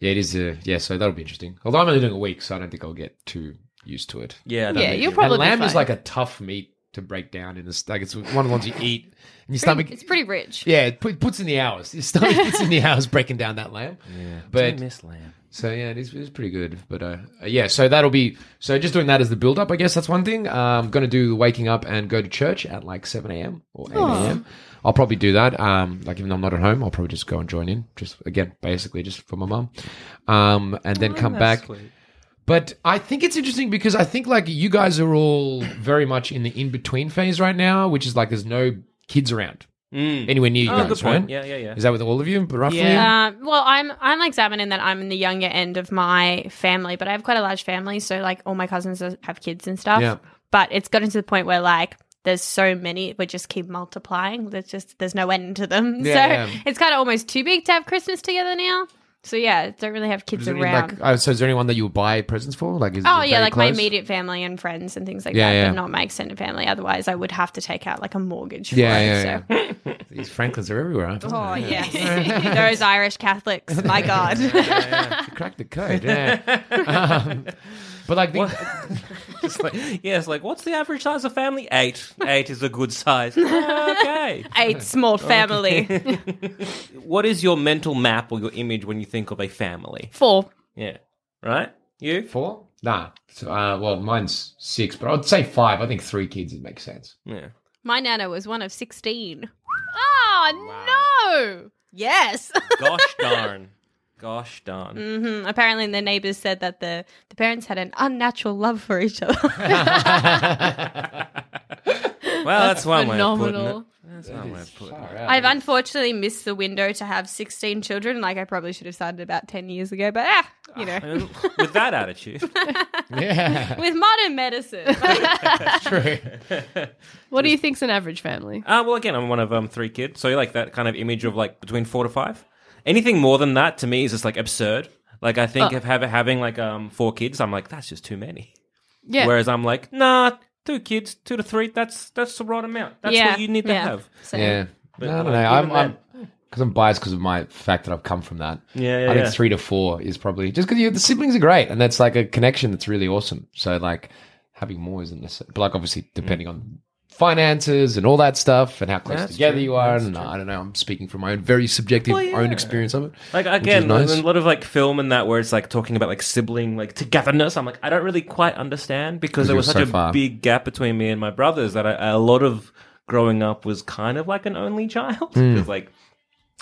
Yeah, it is. Uh, yeah, so that'll be interesting. Although I'm only doing a week, so I don't think I'll get too used to it. Yeah, Yeah, you'll probably and lamb be is like a tough meat to break down in the like. It's one of the ones you eat and your stomach. it's pretty rich. Yeah, it put, puts in the hours. Your stomach puts in the hours breaking down that lamb. Yeah, But- do miss lamb. So yeah, it is, it is pretty good. But uh, uh, yeah, so that'll be so just doing that as the build up. I guess that's one thing. I'm um, going to do waking up and go to church at like 7 a.m. or 8 a.m. I'll probably do that. Um, like even though I'm not at home, I'll probably just go and join in. Just again, basically just for my mum, um, and then come back. But I think it's interesting because I think like you guys are all very much in the in between phase right now, which is like there's no kids around anywhere near you Oh, guys, good point. right? Yeah, yeah, yeah. Is that with all of you? Roughly, Yeah. Uh, well, I'm I'm like examining that I'm in the younger end of my family, but I have quite a large family, so like all my cousins have kids and stuff. Yeah. But it's gotten to the point where like there's so many, we just keep multiplying. There's just there's no end to them. Yeah, so yeah. it's kind of almost too big to have Christmas together now. So yeah, don't really have kids Is there any, around. like, uh, so is there anyone that you would buy presents for? Like, is Oh it yeah, very like my close? immediate family and friends and things like Yeah, that, yeah. but not my extended family. Otherwise, I would have to take out like a mortgage. For Yeah, it, yeah, so. yeah. These Franklins are everywhere. Aren't they? Oh yes, those Irish Catholics. My God. You cracked the code. Yeah. um, but like, the, Just like, yeah, it's like, what's the average size of family? Eight. Eight is a good size. okay. Eight small family. What is your mental map or your image when you think of a family? Four. Yeah. Right? You? four? Nah. So, uh, well, mine's six, but I'd say five. I think three kids would make sense. Yeah. My nana was one of sixteen. Oh no! Yes. Gosh darn. Gosh darn. hmm Apparently, the neighbors said that the the parents had an unnatural love for each other. Well, that's, one way of putting Phenomenal. it. That's one way of putting it. I've unfortunately missed the window to have sixteen children. Like I probably should have started about ten years ago, but ah, you know, And With that attitude. Yeah. with modern medicine. that's True. What do you think's an average family? Uh, well, again, I'm one of um, three kids, so you like that kind of image of like between four to five. Anything more than that to me is just like absurd. Like I think Oh. of have, having like um four kids, I'm like that's just too many. Yeah. Whereas I'm like, nah, two kids, two to three, that's that's the right amount. That's yeah, what you need to yeah. have. So, Yeah. But, no, I don't like, know. I'm, even I'm, because I'm biased because of my fact that I've come from that. Yeah, yeah, I think yeah. three to four is probably just because the siblings are great, and that's like a connection that's really awesome. So like having more isn't necessary, but like obviously depending on finances and all that stuff and how close That's together true, you are. that's And I don't know. I'm speaking from my own very subjective Well, yeah. own experience of it. Like which is again, nice. there's a lot of like film and that where it's like talking about like sibling like togetherness. I'm like, I don't really quite understand because there was such so a far. big gap between me and my brothers that I, a lot of growing up was kind of like an only child because like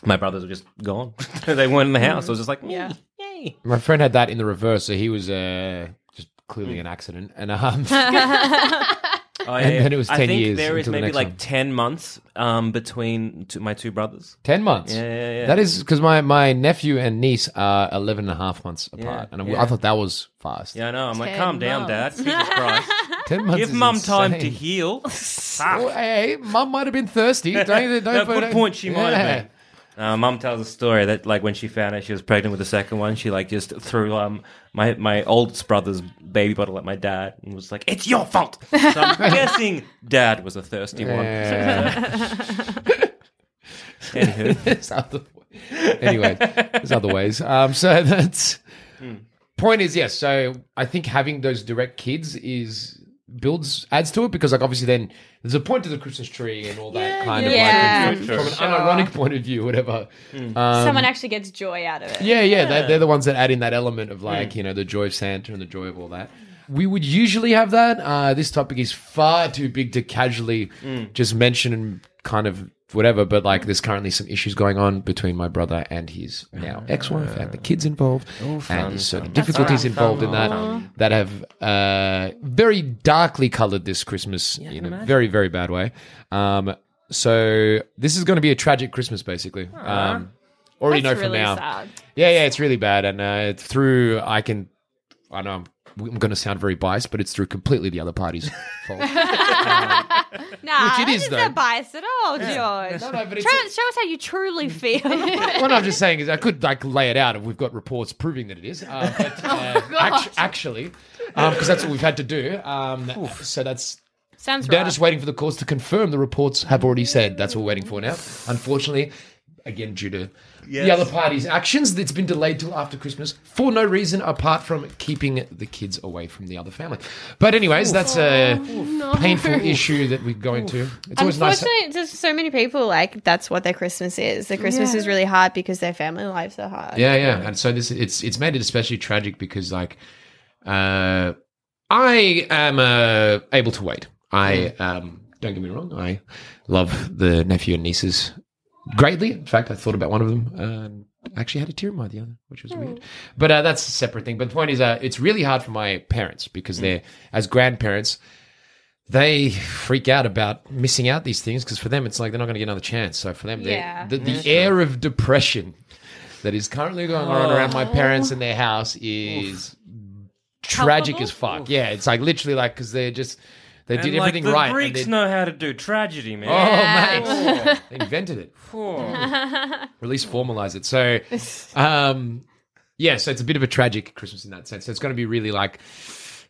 my brothers were just gone. they weren't in the house. I was just like, yeah, yay. My friend had that in the reverse, so he was uh, just clearly an accident, and um, Oh, And then it was I 10 think years there is until the maybe next like one. ten months um, between two, my two brothers. ten months. Yeah, yeah, yeah. That is because my, my nephew and niece are 11 and a half months apart, and I, yeah. I thought that was fast. Yeah, I know. I'm like, 10 calm down, Dad. months. Jesus Christ. 10 months Give is mum time to insane. heal. Oh, hey, mum might have been thirsty. Don't, don't No, put good it- point. She might have been. Uh, Mum tells a story that, like, when she found out she was pregnant with the second one, she like just threw um my my oldest brother's baby bottle at my dad and was like, "It's your fault." So I'm guessing Dad was a thirsty one. Anywho, There's other, anyway, there's other ways. Um, so that's point is yes. So I think having those direct kids is builds adds to it because like obviously then there's a point to the Christmas tree and all that kind yeah. of like True, from an unironic point of view, whatever. Um, Someone actually gets joy out of it. Yeah, yeah, They're, they're the ones that add in that element of like, you know, the joy of Santa and the joy of all that. We would usually have that. Uh, this topic is far too big to casually just mention and kind of whatever, but like there's currently some issues going on between my brother and his now ex-wife and the kids involved and there's certain difficulties involved in that that have uh, very darkly colored this Christmas in a very, very bad way. Um, so this is going to be a tragic Christmas, basically. Um, already That's know from really now. sad. Yeah, yeah, it's really bad, and uh, through I can, I know I'm I'm going to sound very biased, but it's through completely the other party's fault. Nah, Which it that is, isn't though. a bias at all, George. No, no, but it's- Try- show us how you truly feel. what I'm just saying is I could like lay it out if we've got reports proving that it is. Uh, but, uh, act- actually, because that's what we've had to do. Um, so that's Sounds now right. just waiting for the courts to confirm the reports have already said. That's what we're waiting for now. Unfortunately, again due to the other party's actions, it's been delayed till after Christmas for no reason apart from keeping the kids away from the other family. But anyways, that's a painful issue that we go into. It's always nice. Unfortunately, there's so many people like that's what their Christmas is. Their Christmas Yeah. is really hard because their family lives are hard. Yeah, yeah, and so this it's it's made it especially tragic because like, uh, I am uh, able to wait. I um, don't get me wrong. I love the nephew and nieces greatly. In fact, I thought about one of them. Um, actually, had a tear in my eye the other, which was weird. But uh, that's a separate thing. But the point is, uh, it's really hard for my parents because they're as grandparents. They freak out about missing out these things because for them it's like they're not going to get another chance. So for them, Yeah. the, the air of depression that is currently going on around my parents and their house is tragic as fuck. Yeah, it's like literally like because they're just they And, did like, everything the right. and Greeks they- know how to do tragedy, man. Oh, mate, they invented it. Or at least formalize it. So, um, yeah, so it's a bit of a tragic Christmas in that sense. So it's going to be really like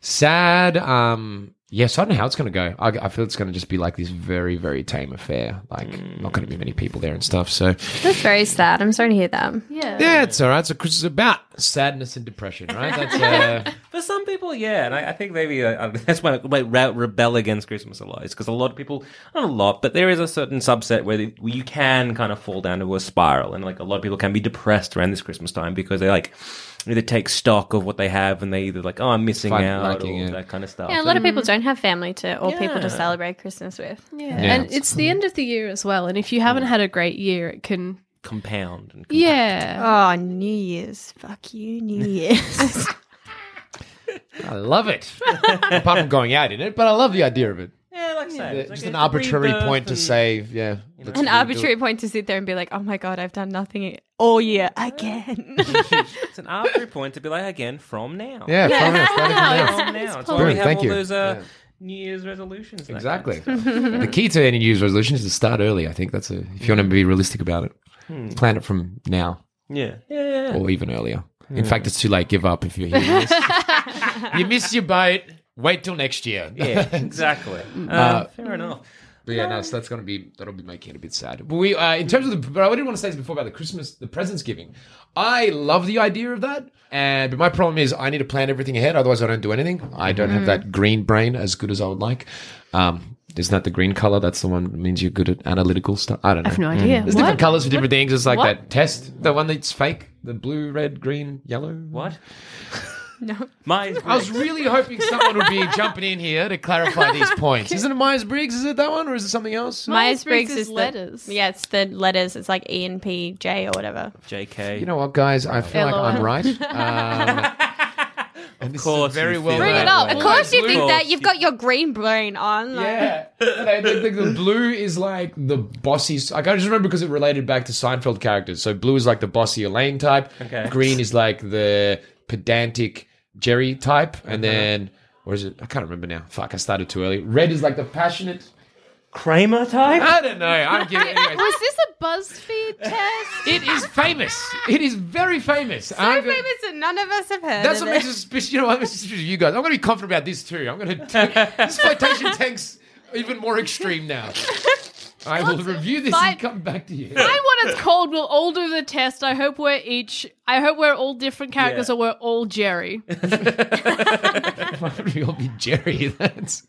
sad. Um, yes, I don't know how it's going to go. I, I feel it's going to just be like this very, very tame affair. Like, not going to be many people there and stuff. So, That's very sad. I'm sorry to hear that. Yeah. yeah, it's all right. So Christmas is about sadness and depression, right? That's uh, For some people, yeah, and I, I think maybe uh, that's why I re- rebel against Christmas a lot. Is because a lot of people, not a lot, but there is a certain subset where, they, where you can kind of fall down to a spiral, and like a lot of people can be depressed around this Christmas time because they're like either take stock of what they have and they either like, oh, I'm missing Find out, lacking or it. that kind of stuff. Yeah, a lot of people don't have family to or people Yeah. to celebrate Christmas with. Yeah. Yeah. And it's the end of the year as well. And if you haven't had a great year, it can. compound. And Yeah. Oh, New Year's. Fuck you, New Year's. I love it. Apart from going out in it, but I love the idea of it. Yeah, like I say, it's Just like an a arbitrary rebirth point to and- say, yeah. let's An redo it. arbitrary point to sit there and be like, oh my God, I've done nothing all year again. It's an arbitrary point to be like again from now. Yeah, from now, starting from now. from now. It's why Boom, we have thank all you. those uh, Yeah. New Year's resolutions. that Exactly. kind of stuff. the key to any New Year's resolution is to start early. I think that's a if you want to be realistic about it. Hmm. Plan it from now Yeah, yeah, yeah. or even earlier. In fact, it's too late. Give up if you're hearing this. you missed your boat. Wait till next year. Yeah, exactly. Uh, Uh, fair enough. But yeah, no, so that's gonna be that'll be making it a bit sad. But we, uh, in terms of the, but I didn't want to say this before about the Christmas, the presents giving. I love the idea of that, and but my problem is I need to plan everything ahead. Otherwise, I don't do anything. I don't have that green brain as good as I would like. Um, isn't that the green color? That's the one that means you're good at analytical stuff. I don't know. I have no idea. There's What? different colors for different things. It's like What? that test, the one that's fake, the blue, red, green, yellow. What? no. Myers I was really hoping someone would be jumping in here to clarify these points. Isn't it Myers Briggs? Is it that one, or is it something else? Myers Briggs Myers-Briggs is is the- letters. yeah, it's the letters. It's like E and P J or whatever. JK. You know what, guys? I feel like I'm right. Um, and this course is a very you well. feel Bring it that up. way. Of course you think that. You've got your green brain on. Like, Yeah, And the, the, the blue is like the bossy. Like I just remember because it related back to Seinfeld characters. So blue is like the bossy Elaine type. Okay. Green is like the pedantic Jerry type, and uh-huh. then or is it? I can't remember now. Fuck, I started too early. Red is like the passionate. Kramer type? I don't know. I'm kidding. Anyways. Was this a BuzzFeed test? It is famous. It is very famous. So I'm gonna- famous that none of us have heard. That's of what makes it. us suspicious. You know what? Makes us suspicious you guys. I'm going to be confident about this too. I'm going to. this flotation tank's even more extreme now. I will review this Fine. and come back to you. Find what it's called. We'll all do the test. I hope we're each. I hope we're all different characters, Yeah. or we're all Jerry. Why would we all be Jerry? That's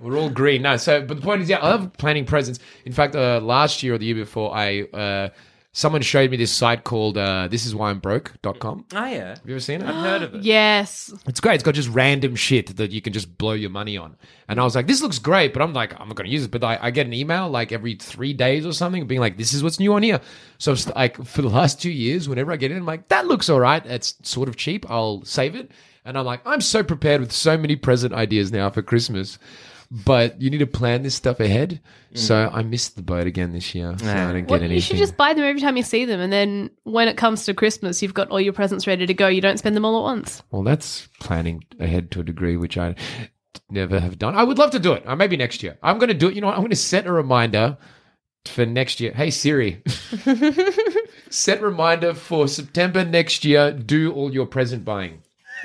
we're all green. No, so but the point is, yeah, I love planning presents. In fact, uh, last year or the year before, I uh, someone showed me this site called uh, "This Is Why I'm Broke.com. Oh, yeah. Have you ever seen it? I've heard of it. Yes. It's great. It's got just random shit that you can just blow your money on. And I was like, this looks great, but I'm like, I'm not going to use it. But I, I get an email like every three days or something being like, this is what's new on here. So it's like for the last two years, whenever I get in, I'm like, that looks all right. It's sort of cheap. I'll save it. And I'm like, I'm so prepared with so many present ideas now for Christmas. But you need to plan this stuff ahead. So I missed the boat again this year. So I didn't get Well, anything. you should just buy them every time you see them, and then when it comes to Christmas, you've got all your presents ready to go. You don't spend them all at once. Well, that's planning ahead to a degree, which I never have done. I would love to do it. Uh, maybe next year. I'm going to do it. You know what? I'm going to set a reminder for next year. Hey, Siri, set reminder for September next year. Do all your present buying.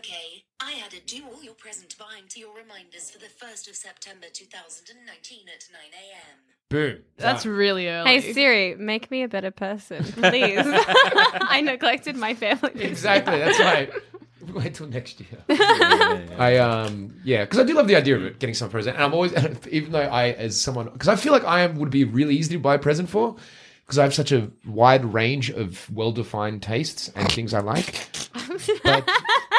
Okay, I added do all your present buying to your reminders for the 1st of September 2019 at 9 a.m. Boom. That's really early. Hey Siri, make me a better person, please. I neglected my family. this Exactly. year. That's right. Wait till next year. I um yeah, because I do love the idea of it, getting some present, and I'm always even though I as someone because I feel like I am would be really easy to buy a present for because I have such a wide range of well defined tastes and things I like. But I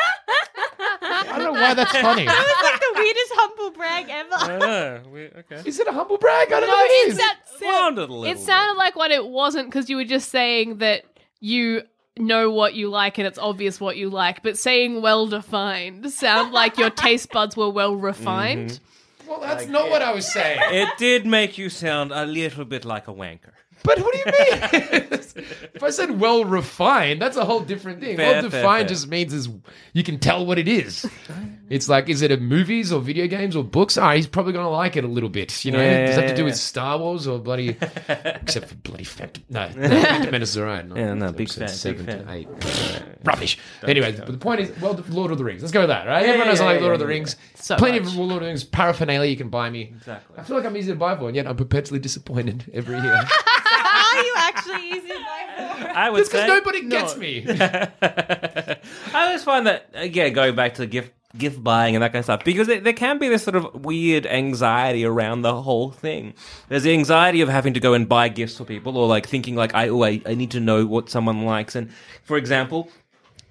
don't know why that's funny. That was like the weirdest humble brag ever. okay. Is it a humble brag? I don't No, know. What it it's is. that. Sounded a little It sounded like what it wasn't because you were just saying that you know what you like and it's obvious what you like, but saying well defined sound like your taste buds were well refined. Well, that's not what I was saying. It did make you sound a little bit like a wanker. But what do you mean? if I said well refined, that's a whole different thing. Fair, well fair, defined fair. just means is you can tell what it is. It's like, is it a movies or video games or books? Ah, he's probably going to like it a little bit. You know, Yeah, does it have to do with. Star Wars or bloody? except for bloody Phantom. No, no Phantom Menace is alright. No, Yeah, no, big fan, big Seven fan. eight. Rubbish. Anyway, but the point is, well, Lord of the Rings. Let's go with that, right? Everyone knows yeah, I like yeah, Lord of the. Rings. So Plenty much. of Lord of the Rings paraphernalia you can buy me. Exactly. I feel like I'm easy to buy for, and yet I'm perpetually disappointed every year. Are you actually easy to buy for? I would It's because say nobody no. gets me. I always find that again, going back to gift gift buying and that kind of stuff, because there, there can be this sort of weird anxiety around the whole thing. There's the anxiety of having to go and buy gifts for people, or like thinking like, I oh, I, I need to know what someone likes. And for example.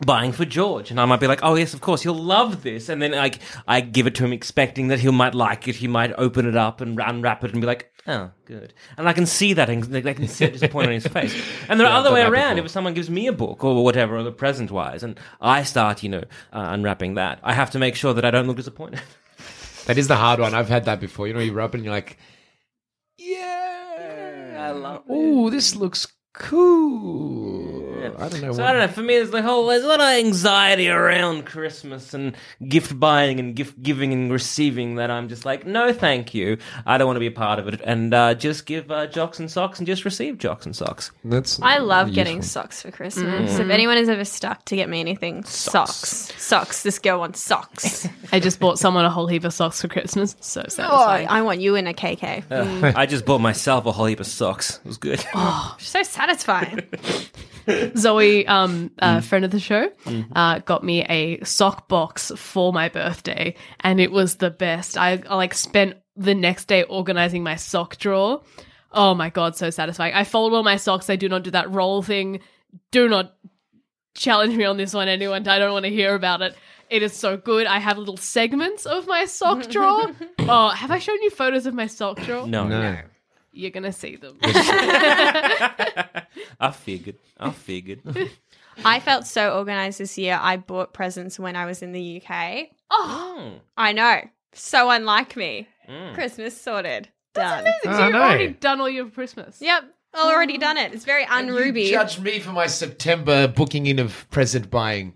Buying for George, and I might be like, "Oh yes, of course, he'll love this." And then like I give it to him, expecting that he might like it. He might open it up and unwrap it and be like, "Oh, good." And I can see that, ang- I can see disappointment on his face. And the Yeah, other way around, before. if someone gives me a book or whatever, or the present wise, and I start, you know, uh, unwrapping that, I have to make sure that I don't look disappointed. That is the hard one. I've had that before. You know, you rub it and you're like, yeah, I love it. Oh, this looks cool. I don't know. So what- I don't know. For me, there's the whole there's a lot of anxiety around Christmas and gift buying and gift giving and receiving that I'm just like, no, thank you. I don't want to be a part of it, and uh, just give uh, jocks and socks and just receive jocks and socks. That's I love useful. getting socks for Christmas. If anyone has ever stuck to get me anything, socks. Socks. This girl wants socks. I just bought someone a whole heap of socks for Christmas. So oh. I want you in a KK. Uh, I just bought myself a whole heap of socks. It was good. Oh, So satisfying. Zoe, um, a Mm. friend of the show, Mm-hmm. uh, got me a sock box for my birthday, and it was the best. I, I like spent the next day organizing my sock drawer. Oh my god, so satisfying! I fold all my socks. I do not do that roll thing. Do not challenge me on this one, anyone. I don't want to hear about it. It is so good. I have little segments of my sock drawer. oh, have I shown you photos of my sock drawer? no, No. You're gonna see them. I figured. I figured. I felt so organized this year. I bought presents when I was in the UK. Oh, I know. So unlike me. Mm. Christmas sorted. Done. amazing. Oh, so you've no. already done all your Christmas. Yep. I already done it. It's very unruby. You judge me for my September booking in of present buying.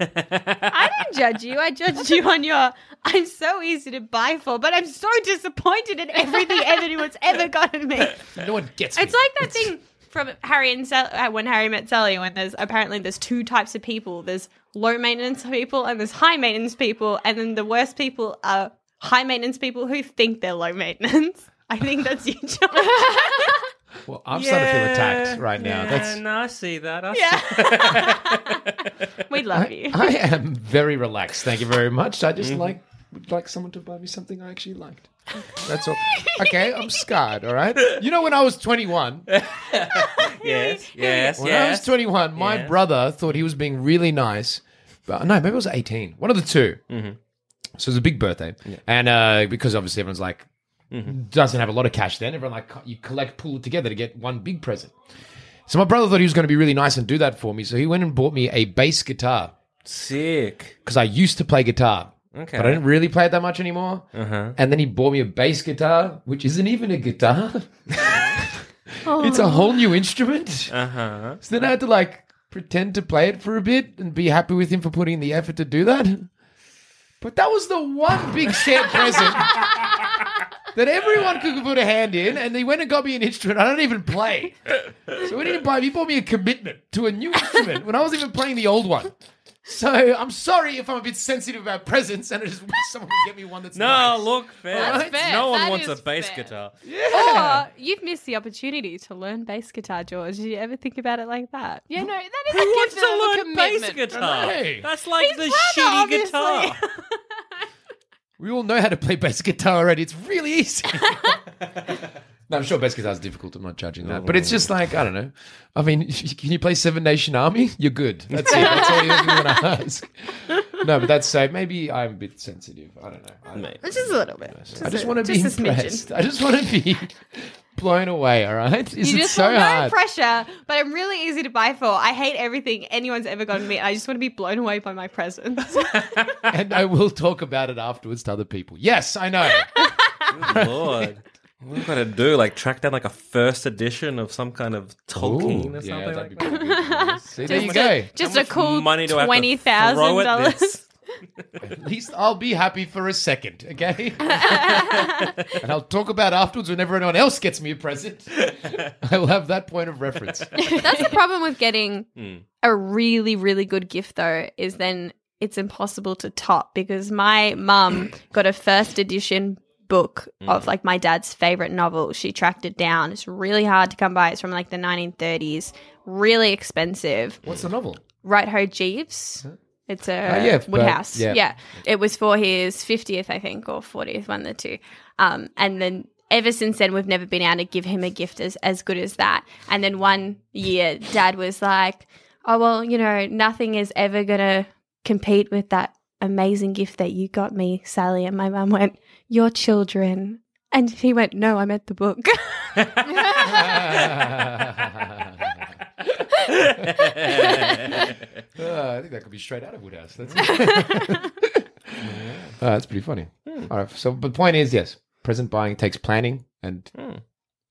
I didn't judge you. I judged you on your. I'm so easy to buy for, but I'm so disappointed in everything anyone's ever gotten me. No one gets me. It's like that thing from Harry and Sally, uh, when Harry met Sally, when there's apparently there's two types of people. There's low maintenance people and there's high maintenance people, and then the worst people are high maintenance people who think they're low maintenance. I think that's you, John. Well, I'm starting to feel attacked right now. Yeah, That's no, I see that. I yeah. we love you. I am very relaxed. Thank you very much. I just like would like someone to buy me something I actually liked. That's all. Okay, I'm scarred. All right. You know, when I was 21, yes, yes, when I was 21, my Yes. brother thought he was being really nice. But no, maybe it was 18. One of the 2 Mm-hmm. So it was a big birthday, and uh, because obviously everyone's like Mm-hmm. doesn't have a lot of cash. Then everyone like you collect, pull it together to get one big present. So my brother thought he was going to be really nice and do that for me. So he went and bought me a bass guitar Sick. because I used to play guitar. Okay. But I didn't really play it that much anymore. Uh-huh. And then he bought me a bass guitar, which isn't even a guitar. It's a whole new instrument. Uh huh. So then I had to like pretend to play it for a bit and be happy with him for putting in the effort to do that. But that was the one big shared present that everyone could put a hand in, and he went and got me an instrument I don't even play. So he didn't buy me, he bought me a commitment to a new instrument when I wasn't even playing the old one. So I'm sorry if I'm a bit sensitive about presents, and I just wish someone would get me one that's No, nice. look, fair. That's fair. No one That wants a is bass fair. guitar. Or you've missed the opportunity to learn bass guitar, George. Did you ever think about it like that? Yeah, no, that is Who a wants gift to of a learn bass commitment. guitar? Hey. That's like His the brother, shitty obviously. We all know how to play bass guitar already. It's really easy. no, I'm sure bass guitar is difficult. I'm not judging that. But it's just like, I don't know. I mean, can you play Seven Nation Army? You're good. That's it. That's all you want to ask. No, but that's safe. Maybe I'm a bit sensitive. I don't know. I, don't know. Just a little bit. I just a- want to be just a smidgen. impressed. I just want to be blown away, all right? Is You it just so feel no hard? pressure, but I'm really easy to buy for. I hate everything anyone's ever gotten me. and I just want to be blown away by my presents. and I will talk about it afterwards to other people. Yes, I know. Good Lord. What have I got to do? Like track down like a first edition of some kind of Tolkien Ooh, or something yeah, that'd like be that? pretty good. See, there you Just go. a, just a cool money do I have to twenty throw at dollars. this? At least I'll be happy for a second, okay? and I'll talk about afterwards whenever anyone else gets me a present. I will have that point of reference. That's the problem with getting hmm. a really, really good gift, though, is then it's impossible to top because my mum got a first edition book of like my dad's favorite novel. She tracked it down. It's really hard to come by. It's from like the 1930s, really expensive. What's the novel? Right Ho Jeeves. It's a Oh, yeah, but- Wodehouse. yeah. yeah. It was for his 50th, I think, or 40th, one of the two. Um, and then ever since then, we've never been able to give him a gift as, as good as that. And then one year, dad was like, oh, well, you know, nothing is ever going to compete with that amazing gift that you got me, Sally. And my mum went, your children. And he went, no, I meant the book. Uh, I think that could be straight out of Wodehouse. That's, uh, that's pretty funny. All right. So, but the point is, yes, present buying takes planning and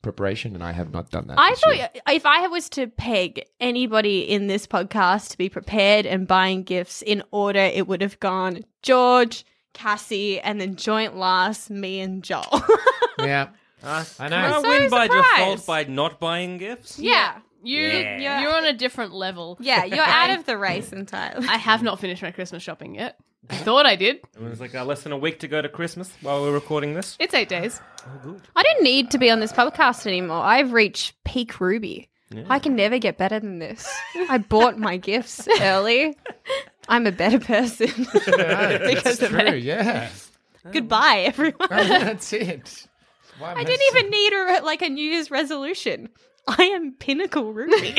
preparation, and I have not done that. I thought year. if I was to peg anybody in this podcast to be prepared and buying gifts in order, it would have gone George, Cassie, and then joint loss, me and Joel. Yeah. Uh, I know. I I'm so win by default by not buying gifts? yeah. You, Yeah. You're on a different level. Yeah, you're out of the race entirely. I have not finished my Christmas shopping yet. I thought I did. It was like uh, less than a week to go to Christmas while we're recording this. It's eight days. Oh, good. I don't need to be on this podcast anymore. I've reached peak Ruby. I can never get better than this. I bought my gifts early. I'm a better person Yeah, because that's of true. it. Yeah. Goodbye, everyone. that's it. Why I didn't even need a like a New Year's resolution. I am pinnacle Ruby.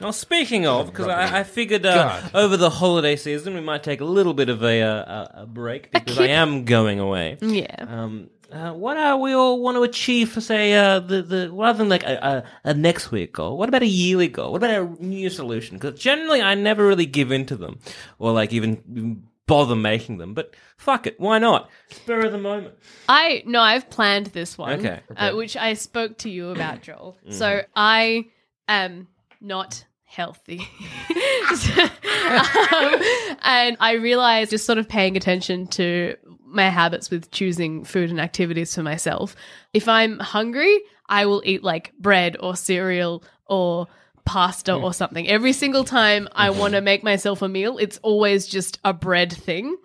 Well, speaking of, because I, I figured uh, over the holiday season we might take a little bit of a, uh, a, a break because I am going away. Yeah. Um, uh, what are we all want to achieve for, say, uh, the, the rather than like a, a, a next week goal? What about a yearly goal? What about a New solution? Because generally I never really give in to them or like even, bother making them. But fuck it, why not? Spur of the moment. I no, I've planned this one, Okay. Uh, which I spoke to you about, Joel. Mm-hmm. So I am not healthy, Um, and I realized just sort of paying attention to my habits with choosing food and activities for myself. If I'm hungry, I will eat like bread or cereal or pasta hmm. or something. Every single time I mm-hmm. want to make myself a meal, it's always just a bread thing.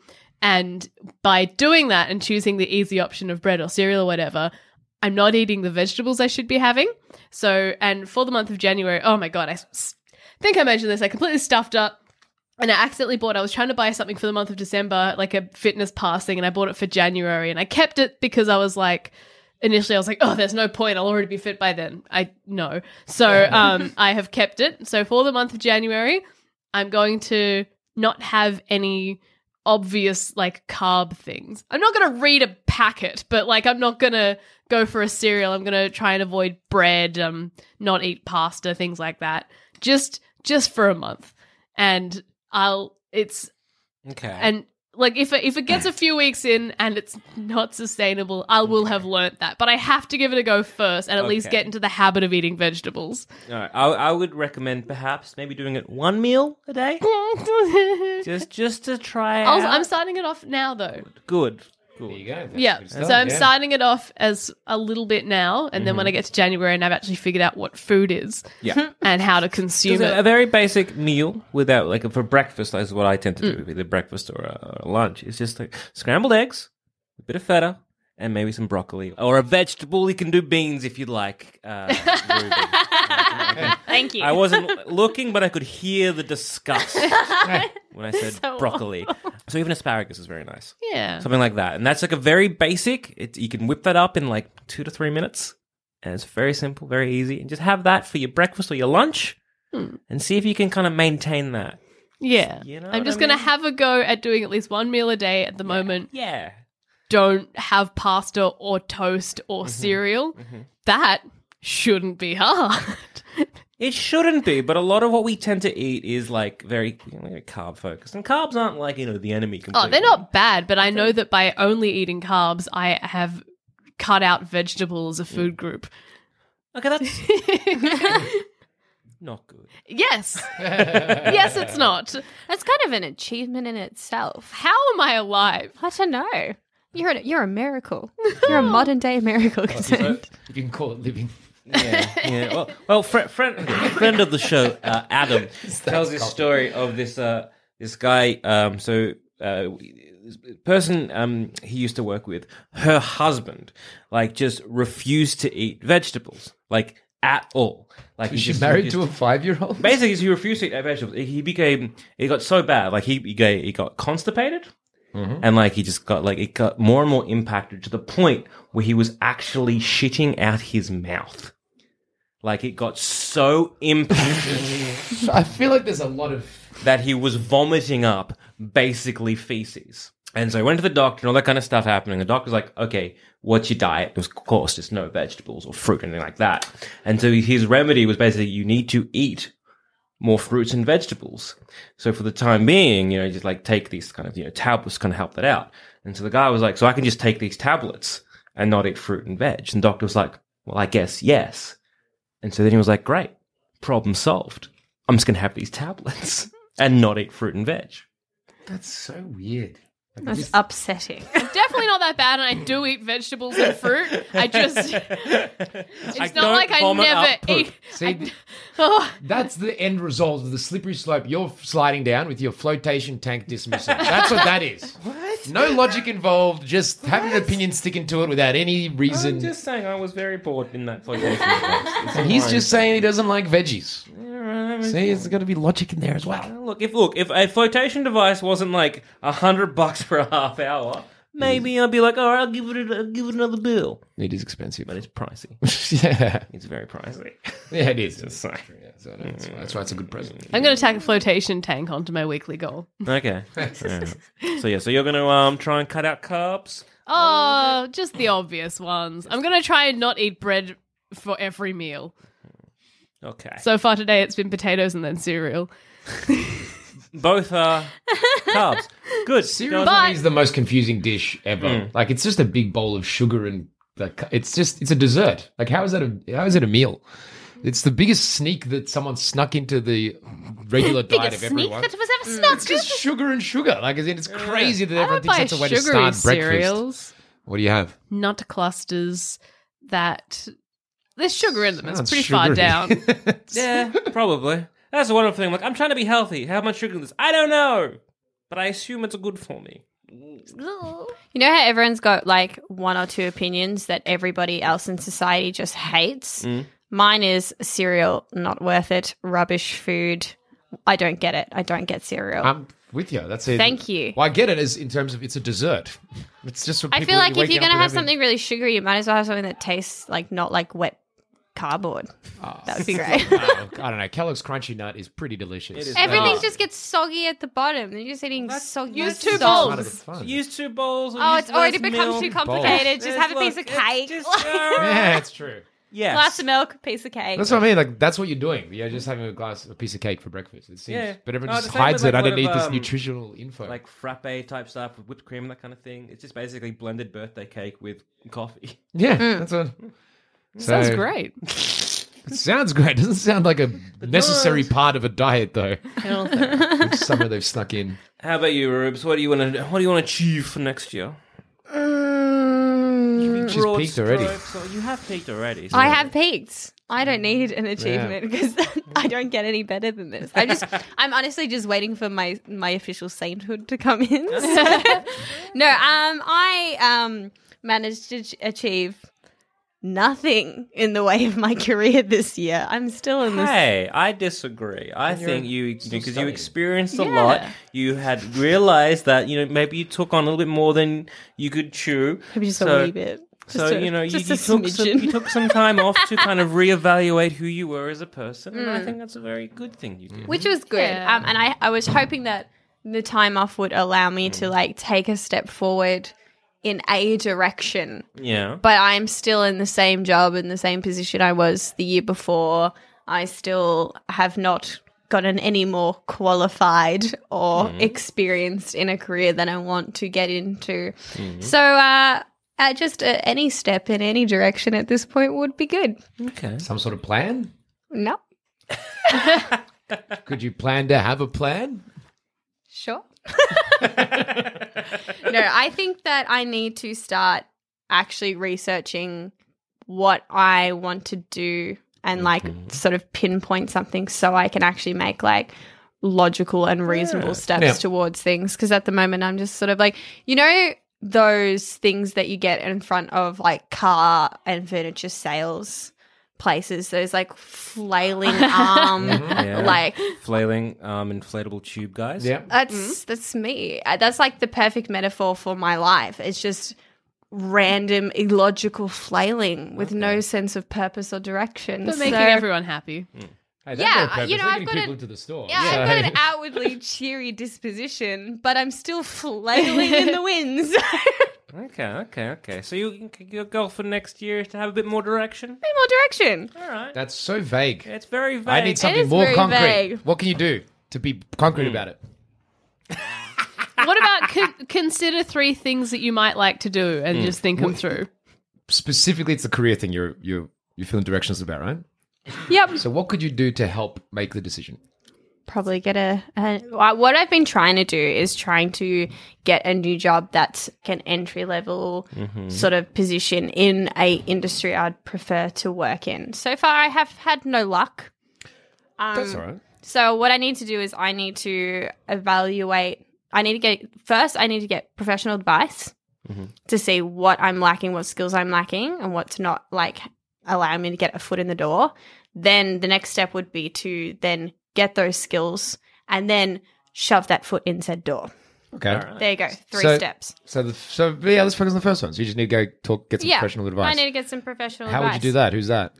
And by doing that and choosing the easy option of bread or cereal or whatever, I'm not eating the vegetables I should be having. So, and for the month of January, oh my God, I s- think I mentioned this. I completely stuffed up and I accidentally bought, I was trying to buy something for the month of December, like a fitness pass thing, and I bought it for January. And I kept it because I was like, initially I was like, oh, there's no point. I'll already be fit by then. I know. So um, I have kept it. So for the month of January, I'm going to not have any obvious like carb things. I'm not going to read a packet, but like I'm not going to go for a cereal. I'm going to try and avoid bread, um not eat pasta, things like that. Just just for a month. And I'll it's Okay. and like if it, if it gets a few weeks in and it's not sustainable, I will have learnt that. But I have to give it a go first and at least get into the habit of eating vegetables. All right. I, I would recommend perhaps maybe doing it one meal a day, just just to try it I'll, out. I'm starting it off now though. Good. There you go. That's Yeah. So I'm yeah. starting it off as a little bit now, and then when I get to January and I've actually figured out what food is Yeah. and how to consume Because a, a very basic meal without like for breakfast is what I tend to do with a breakfast or a, or lunch. It's just like scrambled eggs, a bit of feta, and maybe some broccoli or a vegetable. You can do beans if you'd like. Uh, Ruby. Thank you. I wasn't looking, but I could hear the disgust when I said So broccoli. So even asparagus is very nice. Yeah. something like that. And that's like a very basic. It, you can whip that up in like two to three minutes, and it's very simple, very easy. And just have that for your breakfast or your lunch, and see if you can kind of maintain that. Yeah. You know I'm what just I going to mean? have a go at doing at least one meal a day at the moment. Yeah, Don't have pasta or toast or Mm-hmm. cereal. That shouldn't be hard. It shouldn't be, but a lot of what we tend to eat is like very, you know, carb focused, and carbs aren't like you know the enemy. Oh, they're not bad, but I know that by only eating carbs, I have cut out vegetables as a mm. food group. Okay, that's not good. Yes. yes, it's not. That's kind of an achievement in itself. How am I alive? I don't know. You're a, you're a miracle. You're a modern day miracle. So you can call it living. Yeah, yeah. Well, well, fr- friend, friend of the show, uh, Adam, tells this story of this uh, this guy. Um, so, uh, this person um, he used to work with, her husband, like just refused to eat vegetables, like at all. Like he she just- married he to a five year old? Basically, he refused to eat vegetables. He became, it got so bad, like he he got, he got constipated, and like he just got like it got more and more impacted to the point where he was actually shitting out his mouth. Like it got so impacted I feel like there's a lot of. that he was vomiting up basically feces. And so he went to the doctor and all that kind of stuff happening. The doctor's like, okay, what's your diet? It was, of course, just no vegetables or fruit or anything like that. And so his remedy was basically you need to eat more fruits and vegetables. So for the time being, you know, just like take these kind of, you know, tablets kind of help that out. And so the guy was like, so I can just take these tablets and not eat fruit and veg. And the doctor was like, well, I guess yes. And so then he was like, great, problem solved. I'm just going to have these tablets and not eat fruit and veg. That's so weird. Like, That's just- upsetting. Definitely not that bad, and I do eat vegetables and fruit. I just. It's I not like I never eat. See, Oh, that's the end result of the slippery slope you're sliding down with your flotation tank dismissal. That's what that is. What? No logic involved, just having an opinion sticking to it without any reason. I'm just saying I was very bored in that flotation. It's and he's just saying he doesn't like veggies. Yeah, See, there's got to be logic in there as well. Look, if look, if a flotation device wasn't like a hundred bucks for a half hour, maybe I'd be like, all right, I'll give it, a, I'll give it another bill. It is expensive. But it's pricey. yeah. It's very pricey. Yeah, it is. Just saying. Yeah, so that's, why, that's why it's a good present. I'm going to tack a flotation tank onto my weekly goal. Okay. Alright. So yeah, so you're gonna um try and cut out carbs. Oh, just the obvious ones. I'm going to try and not eat bread for every meal. Okay. So far today, it's been potatoes and then cereal. Both are carbs. Good. Cereal Go- is the most confusing dish ever. Mm. Like it's just a big bowl of sugar and like it's just it's a dessert. Like how is that a how is it a meal? It's the biggest sneak that someone snuck into the regular diet of everyone. that was ever snuck. It's just sugar and sugar. Like as in, it's crazy that I everyone don't thinks buy that's a way to sugary start breakfast. cereals. What do you have? Nut clusters that there's sugar in them. Sounds it's pretty far sugary. down. Yeah, probably. That's the wonderful thing. Like, I'm trying to be healthy. How much sugar in this? I don't know, but I assume it's good for me. You know how everyone's got like one or two opinions that everybody else in society just hates? Mm. Mine is cereal, not worth it, rubbish food. I don't get it. I don't get cereal. I'm with you. That's it. Thank you. Well, I get it. Is in terms of it's a dessert. It's just. What I people feel like if waking you're up going to and have having. something really sugary, you might as well have something that tastes like not like wet cardboard. Oh. That would be great. Oh, I don't know. Kellogg's Crunchy Nut is pretty delicious. It is. Everything Oh. just gets soggy at the bottom. You're just eating soggy. use two salt. bowls. Part of the fun. Use two bowls. Or Oh, use it's already less become milk. too complicated. Bowls. Just have a piece of Look, it's cake. just- Yeah, it's true. Yes. Glass of milk, piece of cake. That's what I mean. Like that's what you're doing. You're just having a glass, a piece of cake for breakfast. It seems, Yeah. but everyone Oh, just the same with, hides like, it what underneath of, this um, nutritional info. like frappe type stuff with whipped cream and that kind of thing. It's just basically blended birthday cake with coffee. yeah, Mm. that's what. Sounds So- great. It sounds great. Doesn't sound like a necessary part of a diet though. Which somehow they've snuck in. How about you, Rubes? What do you want to? What do you want to achieve for next year? She's Broad peaked already. strokes, or- you have peaked already. so- I have peaked. I don't need an achievement because I don't get any better than this. I just, I'm honestly just waiting for my my official sainthood to come in. No, um, I um managed to ch- achieve nothing in the way of my career this year. I'm still in this. Hey, I disagree. I you're think you because you experienced a Yeah. lot. You had realized that you know maybe you took on a little bit more than you could chew. Maybe just So- a wee bit. So a- you know you, you a took some, you took some time off to kind of reevaluate who you were as a person, and I Mm. think that's a very good thing you did. which was good. Yeah. Um, and I, I was hoping that the time off would allow me to like take a step forward in a direction. Yeah. But I'm still in the same job in the same position I was the year before. I still have not gotten any more qualified or experienced in a career that I want to get into. So, uh, uh, just uh, any step in any direction at this point would be good. Okay. Some sort of plan? No, Could you plan to have a plan? Sure. no, I think that I need to start actually researching what I want to do and like mm-hmm. sort of pinpoint something so I can actually make like logical and reasonable steps Yeah. towards things. Because at the moment, I'm just sort of like, you know, those things that you get in front of like car and furniture sales places, those like flailing arm, Yeah. like flailing um inflatable tube guys. Yeah. that's that's me. Uh, That's like the perfect metaphor for my life. It's just random illogical flailing with no sense of purpose or direction. But making So- everyone happy. Hey, that's Yeah, their purpose. you know, They're I've getting got people an- into the store. Yeah, So- I've got an outwardly cheery disposition, but I'm still flailing in the winds. Okay, okay, okay. So you your goal for next year is to have a bit more direction. Any more direction? All right. That's so vague. It's very vague. I need something is more very concrete. vague. What can you do to be concrete about it? What about con- consider three things that you might like to do and hmm. just think them through? Specifically, it's the career thing you're you're you're feeling directions about, right? Yep. So, what could you do to help make the decision? Probably get a, a what I've been trying to do is trying to get a new job that's an entry level sort of position in a industry I'd prefer to work in. So far I have had no luck. Um, That's all right. So what I need to do is I need to evaluate I need to get first I need to get professional advice to see what I'm lacking, what skills I'm lacking and what's not like allowing me to get a foot in the door. Then the next step would be to then get those skills and then shove that foot in said door. Okay. There you go. Three So- steps. So, the, so yeah, let's focus on the first one. So you just need to go talk, get some Yeah. professional advice. I need to get some professional How advice. would you do that? Who's that?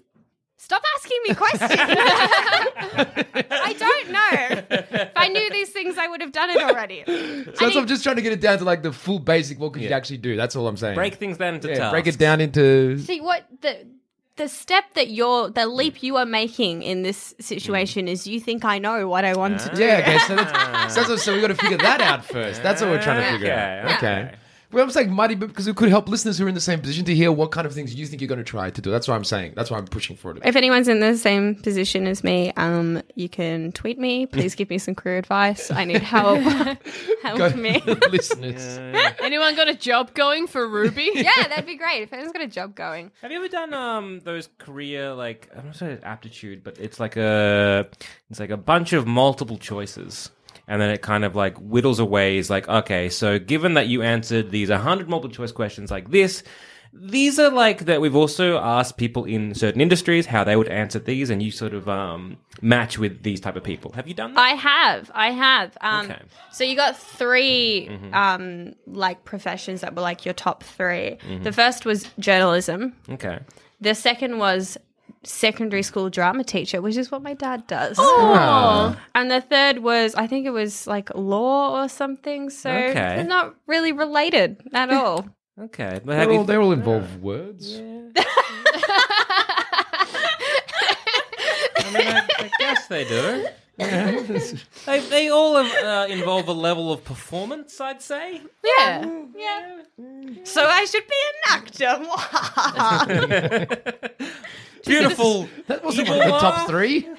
Stop asking me questions. I don't know. If I knew these things, I would have done it already. So that's, I'm just trying to get it down to like the full basic. What could you actually do? That's all I'm saying. Break things down into yeah, tasks. break it down into. See what the the step that you're the leap you are making in this situation is you think I know what I want to ah. do. Yeah, okay. So that's, so, that's- so we got to figure that out first. That's what we're trying to figure out. Okay, Okay. Okay. Well, I'm saying mighty because it could help listeners who are in the same position to hear what kind of things you think you're going to try to do. That's what I'm saying. That's why I'm pushing for it. If anyone's in the same position as me, um, you can tweet me. Please give me some career advice. I need help. help Go- me. listeners. Anyone got a job going for Ruby? yeah, that'd be great if anyone's got a job going. Have you ever done um those career like I'm not saying aptitude, but it's like a it's like a bunch of multiple choices. And then it kind of like whittles away. Is like, okay, so given that you answered these 100 multiple choice questions like this, these are like that we've also asked people in certain industries how they would answer these, and you sort of um, match with these type of people. Have you done that? I have, I have. Um, Okay. So you got 3 Mhm. um, like professions that were like your top 3 Mhm. The first was journalism. okay. The second was secondary school drama teacher, which is what my dad does. Oh. And the third was, I think it was like law or something. So Okay. they're not really related at all. Okay. But They're have all, you, they all involve words. I mean, I, I guess they do. they, they all uh, involve a level of performance, I'd say. Yeah. Yeah. So I should be an actor. Beautiful. That wasn't evil one of the top laugh. three.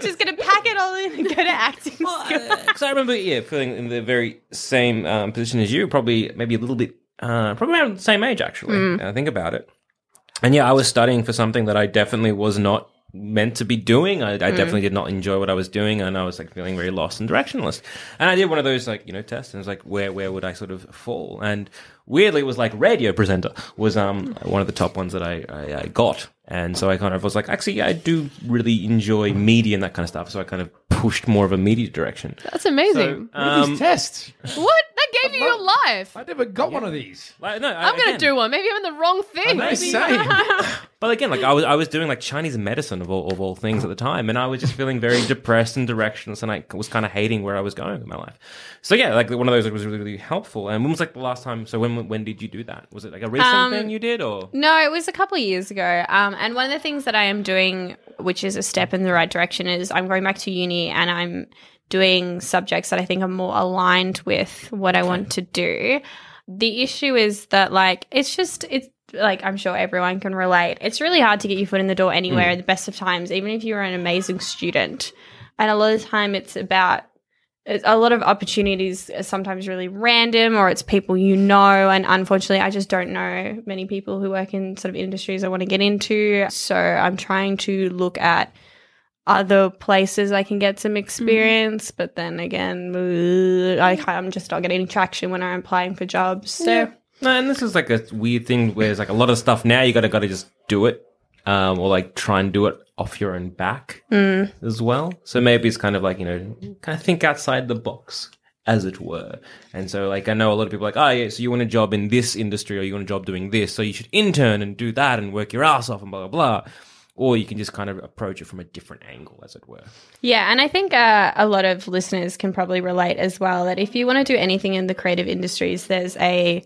Just gonna pack it all in and go to acting school. Because I remember, yeah, feeling in the very same um, position as you, probably maybe a little bit, uh, probably around the same age, actually. Mm. Now I think about it. And yeah, I was studying for something that I definitely was not meant to be doing. I, I definitely did not enjoy what I was doing, and I was like feeling very lost and directionless. And I did one of those like you know tests, and it was like where where would I sort of fall? And weirdly, it was like radio presenter was um one of the top ones that I, I, I got. And so I kind of was like, actually, yeah, I do really enjoy media and that kind of stuff. So I kind of pushed more of a media direction. That's amazing. What are Um, these tests? what? That gave you your life. I never got one of these. Like, no, I'm going to do one. Maybe I'm in the wrong thing. I'm. But again, like I was, I was doing like Chinese medicine of all, of all things at the time, and I was just feeling very depressed and directionless, and I was kind of hating where I was going in my life. So yeah, like one of those was really, really helpful. And when was like the last time? So when when did you do that? Was it like a recent Um, thing you did, or No, it was a couple of years ago. Um, and one of the things that I am doing, which is a step in the right direction, is I'm going back to uni and I'm doing subjects that I think are more aligned with what I want to do. The issue is that, like, it's just, it's like, I'm sure everyone can relate. It's really hard to get your foot in the door anywhere mm. at the best of times, even if you're an amazing student. And a lot of the time, it's about it's- a lot of opportunities are sometimes really random or it's people you know and unfortunately i just don't know many people who work in sort of industries i want to get into so i'm trying to look at other places i can get some experience but then again I, i'm just not getting any traction when i'm applying for jobs so Yeah. No, and this is like a weird thing where it's like a lot of stuff now you gotta gotta just do it. Um, or like try and do it off your own back Mm. as well. So maybe it's kind of like, you know, kind of think outside the box, as it were. And so like I know a lot of people are like, oh yeah, so you want a job in this industry or you want a job doing this, so you should intern and do that and work your ass off and blah blah blah. Or you can just kind of approach it from a different angle, as it were. Yeah, and I think uh, a lot of listeners can probably relate as well that if you want to do anything in the creative industries, there's a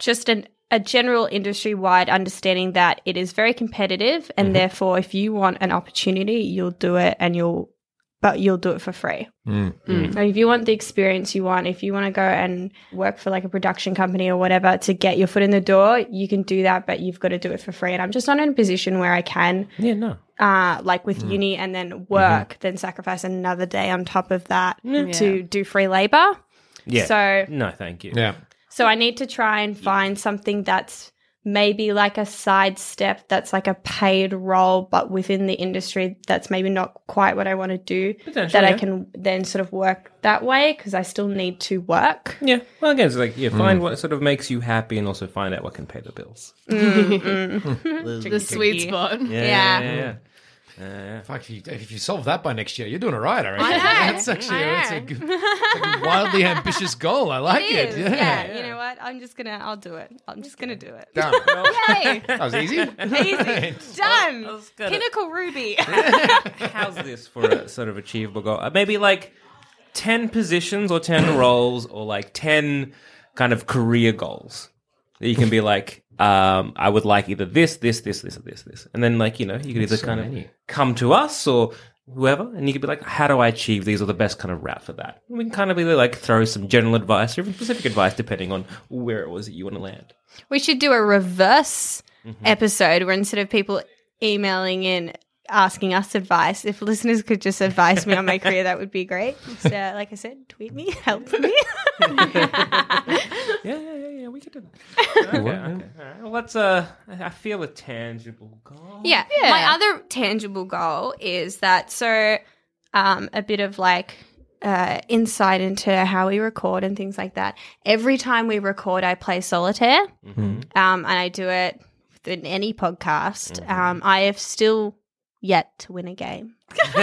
just an, a general industry wide understanding that it is very competitive, and therefore, if you want an opportunity, you'll do it, and you'll but you'll do it for free. Mm. Like, if you want the experience you want, if you want to go and work for like a production company or whatever to get your foot in the door, you can do that, but you've got to do it for free. And I'm just not in a position where I can Yeah, no. uh, like with uni and then work, then sacrifice another day on top of that to do free labor. Yeah. So, no, thank you. Yeah. so I need to try and find something that's maybe like a side step that's like a paid role, but within the industry that's maybe not quite what I want to do. Potentially, That I can then sort of work that way because I still need to work. Yeah. Well, again, it's like, yeah, find what sort of makes you happy and also find out what can pay the bills. Mm, mm. the sweet spot. Yeah. Yeah. Yeah, yeah. Fuck, if you, if you solve that by next year, you're doing all right, I reckon. I know. That's actually I that's a, good, it's a wildly ambitious goal. I like it. It is, Yeah. yeah. You know what? I'm just gonna. I'll do it. I'm just gonna do it. Done. Yay! That was easy. Easy. Done. gonna- Pinnacle Ruby. How's this for a sort of achievable goal? Uh, Maybe like 10 positions or 10 roles or like 10 kind of career goals that you can be like, um, I would like either this, this, this, this, or this, this. And then, like, you know, you could either so kind many. of come to us or whoever, and you could be like, how do I achieve these or the best kind of route for that? And we can kind of either like throw some general advice or even specific advice depending on where it was that you want to land. we should do a reverse Mm-hmm. episode where instead of people emailing in asking us advice, if listeners could just advise me on my career, that would be great. So, like I said, tweet me, help me. Yeah, yeah, yeah, yeah, we could do that. Okay, okay. All right. Well, let's, uh, I feel a tangible goal. Yeah. My other tangible goal is that so um, a bit of like uh, insight into how we record and things like that. Every time we record, I play solitaire, um, and I do it in any podcast. Um, I have still yet to win a game.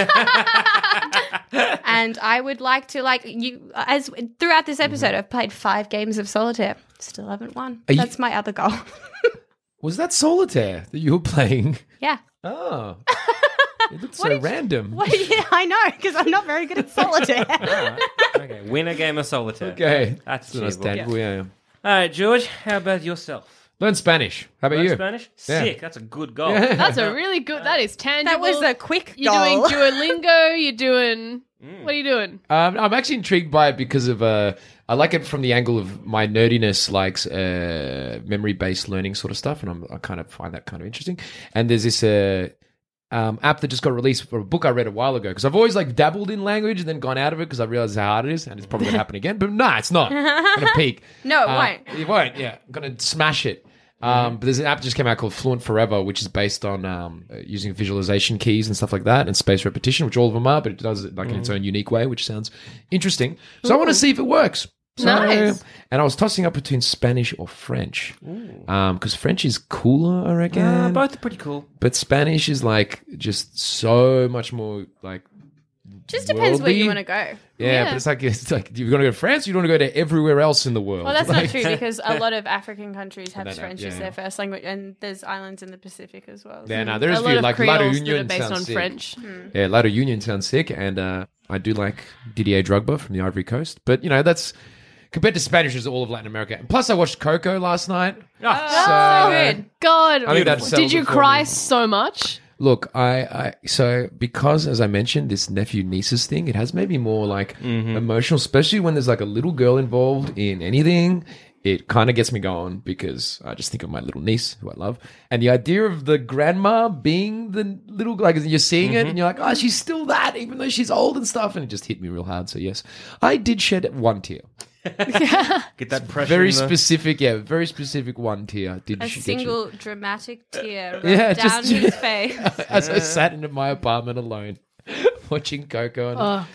and I would like to like you as throughout this episode mm-hmm. I've played 5 games of solitaire. Still haven't won. Are you- That's my other goal. Was that solitaire that you were playing? yeah. Oh. It looks so random. Well, yeah, I know because I'm not very good at solitaire. Okay, win a game of solitaire. Okay. That's So that's achievable. tangible, yeah. All right, George, how about yourself? Learn Spanish. How about Learn you? Spanish? Yeah. Sick. That's a good goal. That's a really good. That is tangible. that was a quick You're goal. doing Duolingo. You're doing. Mm. What are you doing? Um, I'm actually intrigued by it because of uh, I like it from the angle of my nerdiness likes uh, memory-based learning sort of stuff, and I'm, I kind of find that kind of interesting. And there's this uh, um, app that just got released for a book I read a while ago because I've always like dabbled in language and then gone out of it because I realized how hard it is, and it's probably gonna happen again. But nah, it's not. I'm gonna peak. No, it Uh, won't. It won't. Yeah, I'm gonna smash it. Um, but there's an app that just came out called Fluent Forever, which is based on um, uh, using visualization keys and stuff like that, and space repetition, which all of them are, but it does it like in its own unique way, which sounds interesting. So I want to see if it works. So- Nice. And I was tossing up between Spanish or French, because French is cooler, I reckon. Uh, both are pretty cool. But Spanish is like just so much more like. Just depends where you want to go. Yeah, Yeah. but it's like it's like you're gonna go to France. or You want to go to everywhere else in the world. Well, that's Like- not true because a lot of African countries have know. French Yeah, as their first language, and there's islands in the Pacific as well. Yeah, so- no, there is a a lot few like that are Union based on sick. French. Yeah, La Réunion sounds sick, and uh, I do like Didier Drogba from the Ivory Coast. But you know, that's compared to Spanish, is all of Latin America. And plus, I watched Coco last night. Oh, so good. God, did you cry me. so much? Look, I, I so because as I mentioned, this nephew nieces thing, it has made me more like mm-hmm. emotional, especially when there's like a little girl involved in anything. It kind of gets me going because I just think of my little niece who I love, and the idea of the grandma being the little like you're seeing it, and mm-hmm. you're like, oh, she's still that, even though she's old and stuff, and it just hit me real hard. So yes, I did shed one tear, Get that pressure. very in the- specific, yeah, very specific one tear. Did A she get you? single dramatic tear Yeah, yeah, down just- his face. as I sat in my apartment alone watching Coco. And, Oh.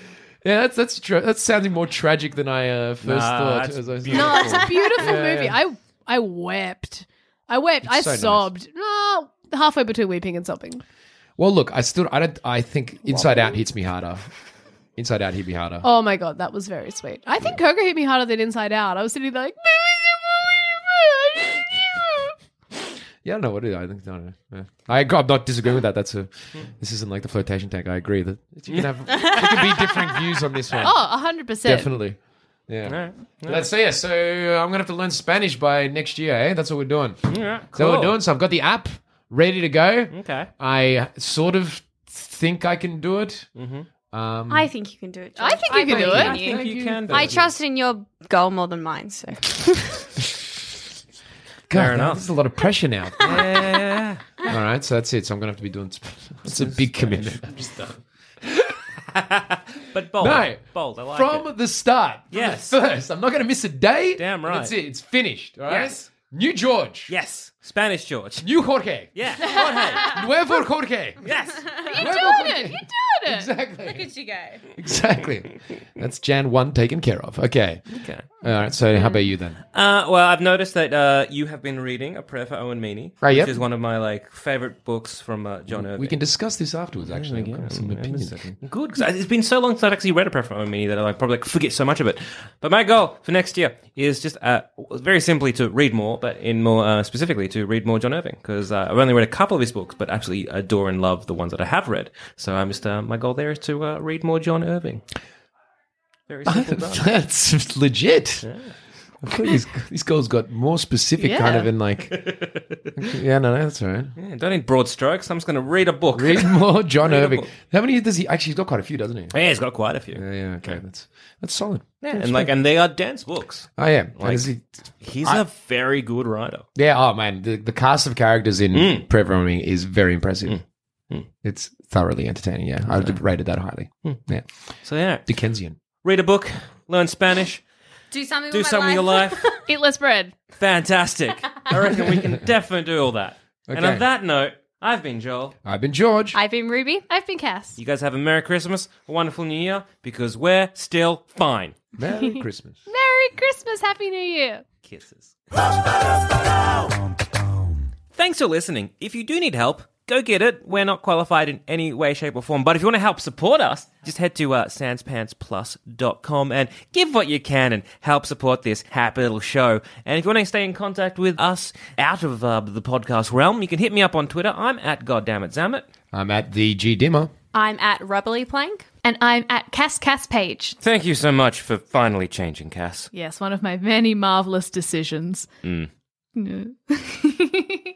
Yeah, that's that's tra- that's sounding more tragic than I uh, first Nah, thought. that's as I was- beautiful. No, it's a beautiful Yeah. movie. I I wept. I wept. I so nice. sobbed. No, halfway between weeping and sobbing. Well, look, I still I don't I think Inside Out hits me harder. Inside Out hit me harder. Oh my god, that was very sweet. I think Coco hit me harder than Inside Out. I was sitting there like, Yeah, I don't know what it is. I think I don't know. Yeah. I, I'm not disagreeing with that. That's a this isn't like the flotation tank. I agree that you can have there can be different views on this one. oh, hundred percent. Definitely. Yeah. Let's see. So uh, I'm gonna have to learn Spanish by next year. Eh? That's what we're doing. Yeah, Cool. So we're doing. So I've got the app ready to go. Okay. I sort of think I can do it. Mm-hmm. Um, I think you can do it. I think you can do it. in I you. think you can do I it. trust in your goal more than mine. So God, Fair enough. There's a lot of pressure now. Yeah. All right, so that's it. So I'm gonna have to be doing. It's a big commitment. I'm just done. But bold. No, Bold. I like from it. the start. from Yes. the first. I'm not gonna miss a day. Damn right. That's it. It's finished. All right. Yes. New George. Yes. Spanish George. New Jorge. Yeah, Jorge. Nuevo Jorge. yes. You're Nuevo doing Jorge. it. You're doing it. Exactly. Look at you go. Exactly. That's Jan 1 taken care of. Okay. Okay. All right. So, how about you then? Uh, well, I've noticed that uh, you have been reading A Prayer for Owen Meany, Right, which yep. is one of my like favorite books from uh, John Irving. We can discuss this afterwards, actually. I've got some opinions. Good, because it's been so long since I've actually read A Prayer for Owen Meany that I like, probably like, forget so much of it. But my goal for next year is just uh, very simply to read more, but in more uh, specifically to read more John Irving, because uh, I've only read a couple of his books, but absolutely adore and love the ones that I have read. So I'm just uh, my goal there is to uh, read more John Irving. Very simple done. That's legit. I feel like these, these girls got more specific, kind Yeah. of in like. yeah, no, no, that's all right. Yeah, don't need broad strokes. I'm just going to read a book. Read more John Read a Irving. book. How many does he actually? He's got quite a few, doesn't he? Yeah, he's got quite a few. Yeah, yeah, okay, that's that's solid. Yeah, and like, and they are dense books. Oh yeah, And Like- is he- He's a very good writer. yeah. Oh man, the, the cast of characters in Mm. Prayer for Owen Meany is very impressive. Mm. It's thoroughly entertaining. Yeah, I would rated that highly. Yeah, So yeah, Dickensian. read a book, learn Spanish, Do something. do with my something with your life. Eat less bread. Fantastic. I reckon we can definitely do all that. And Okay. on that note, I've been Joel. I've been George. I've been Ruby. I've been Cass. You guys have a Merry Christmas, a wonderful New Year, because we're still fine. Merry Christmas. Merry Christmas. Happy New Year. Kisses. Thanks for listening. If you do need help, go get it. We're not qualified in any way, shape, or form. But if you want to help support us, just head to uh, sanspantsplus.com and give what you can and help support this happy little show. And if you want to stay in contact with us out of uh, the podcast realm, you can hit me up on Twitter. I'm at goddammit I'm at the G Dimmer. I'm at Rubbly Plank. And I'm at Cass Cass Page. Thank you so much for finally changing, Cass. Yes, one of my many marvelous decisions. Mm.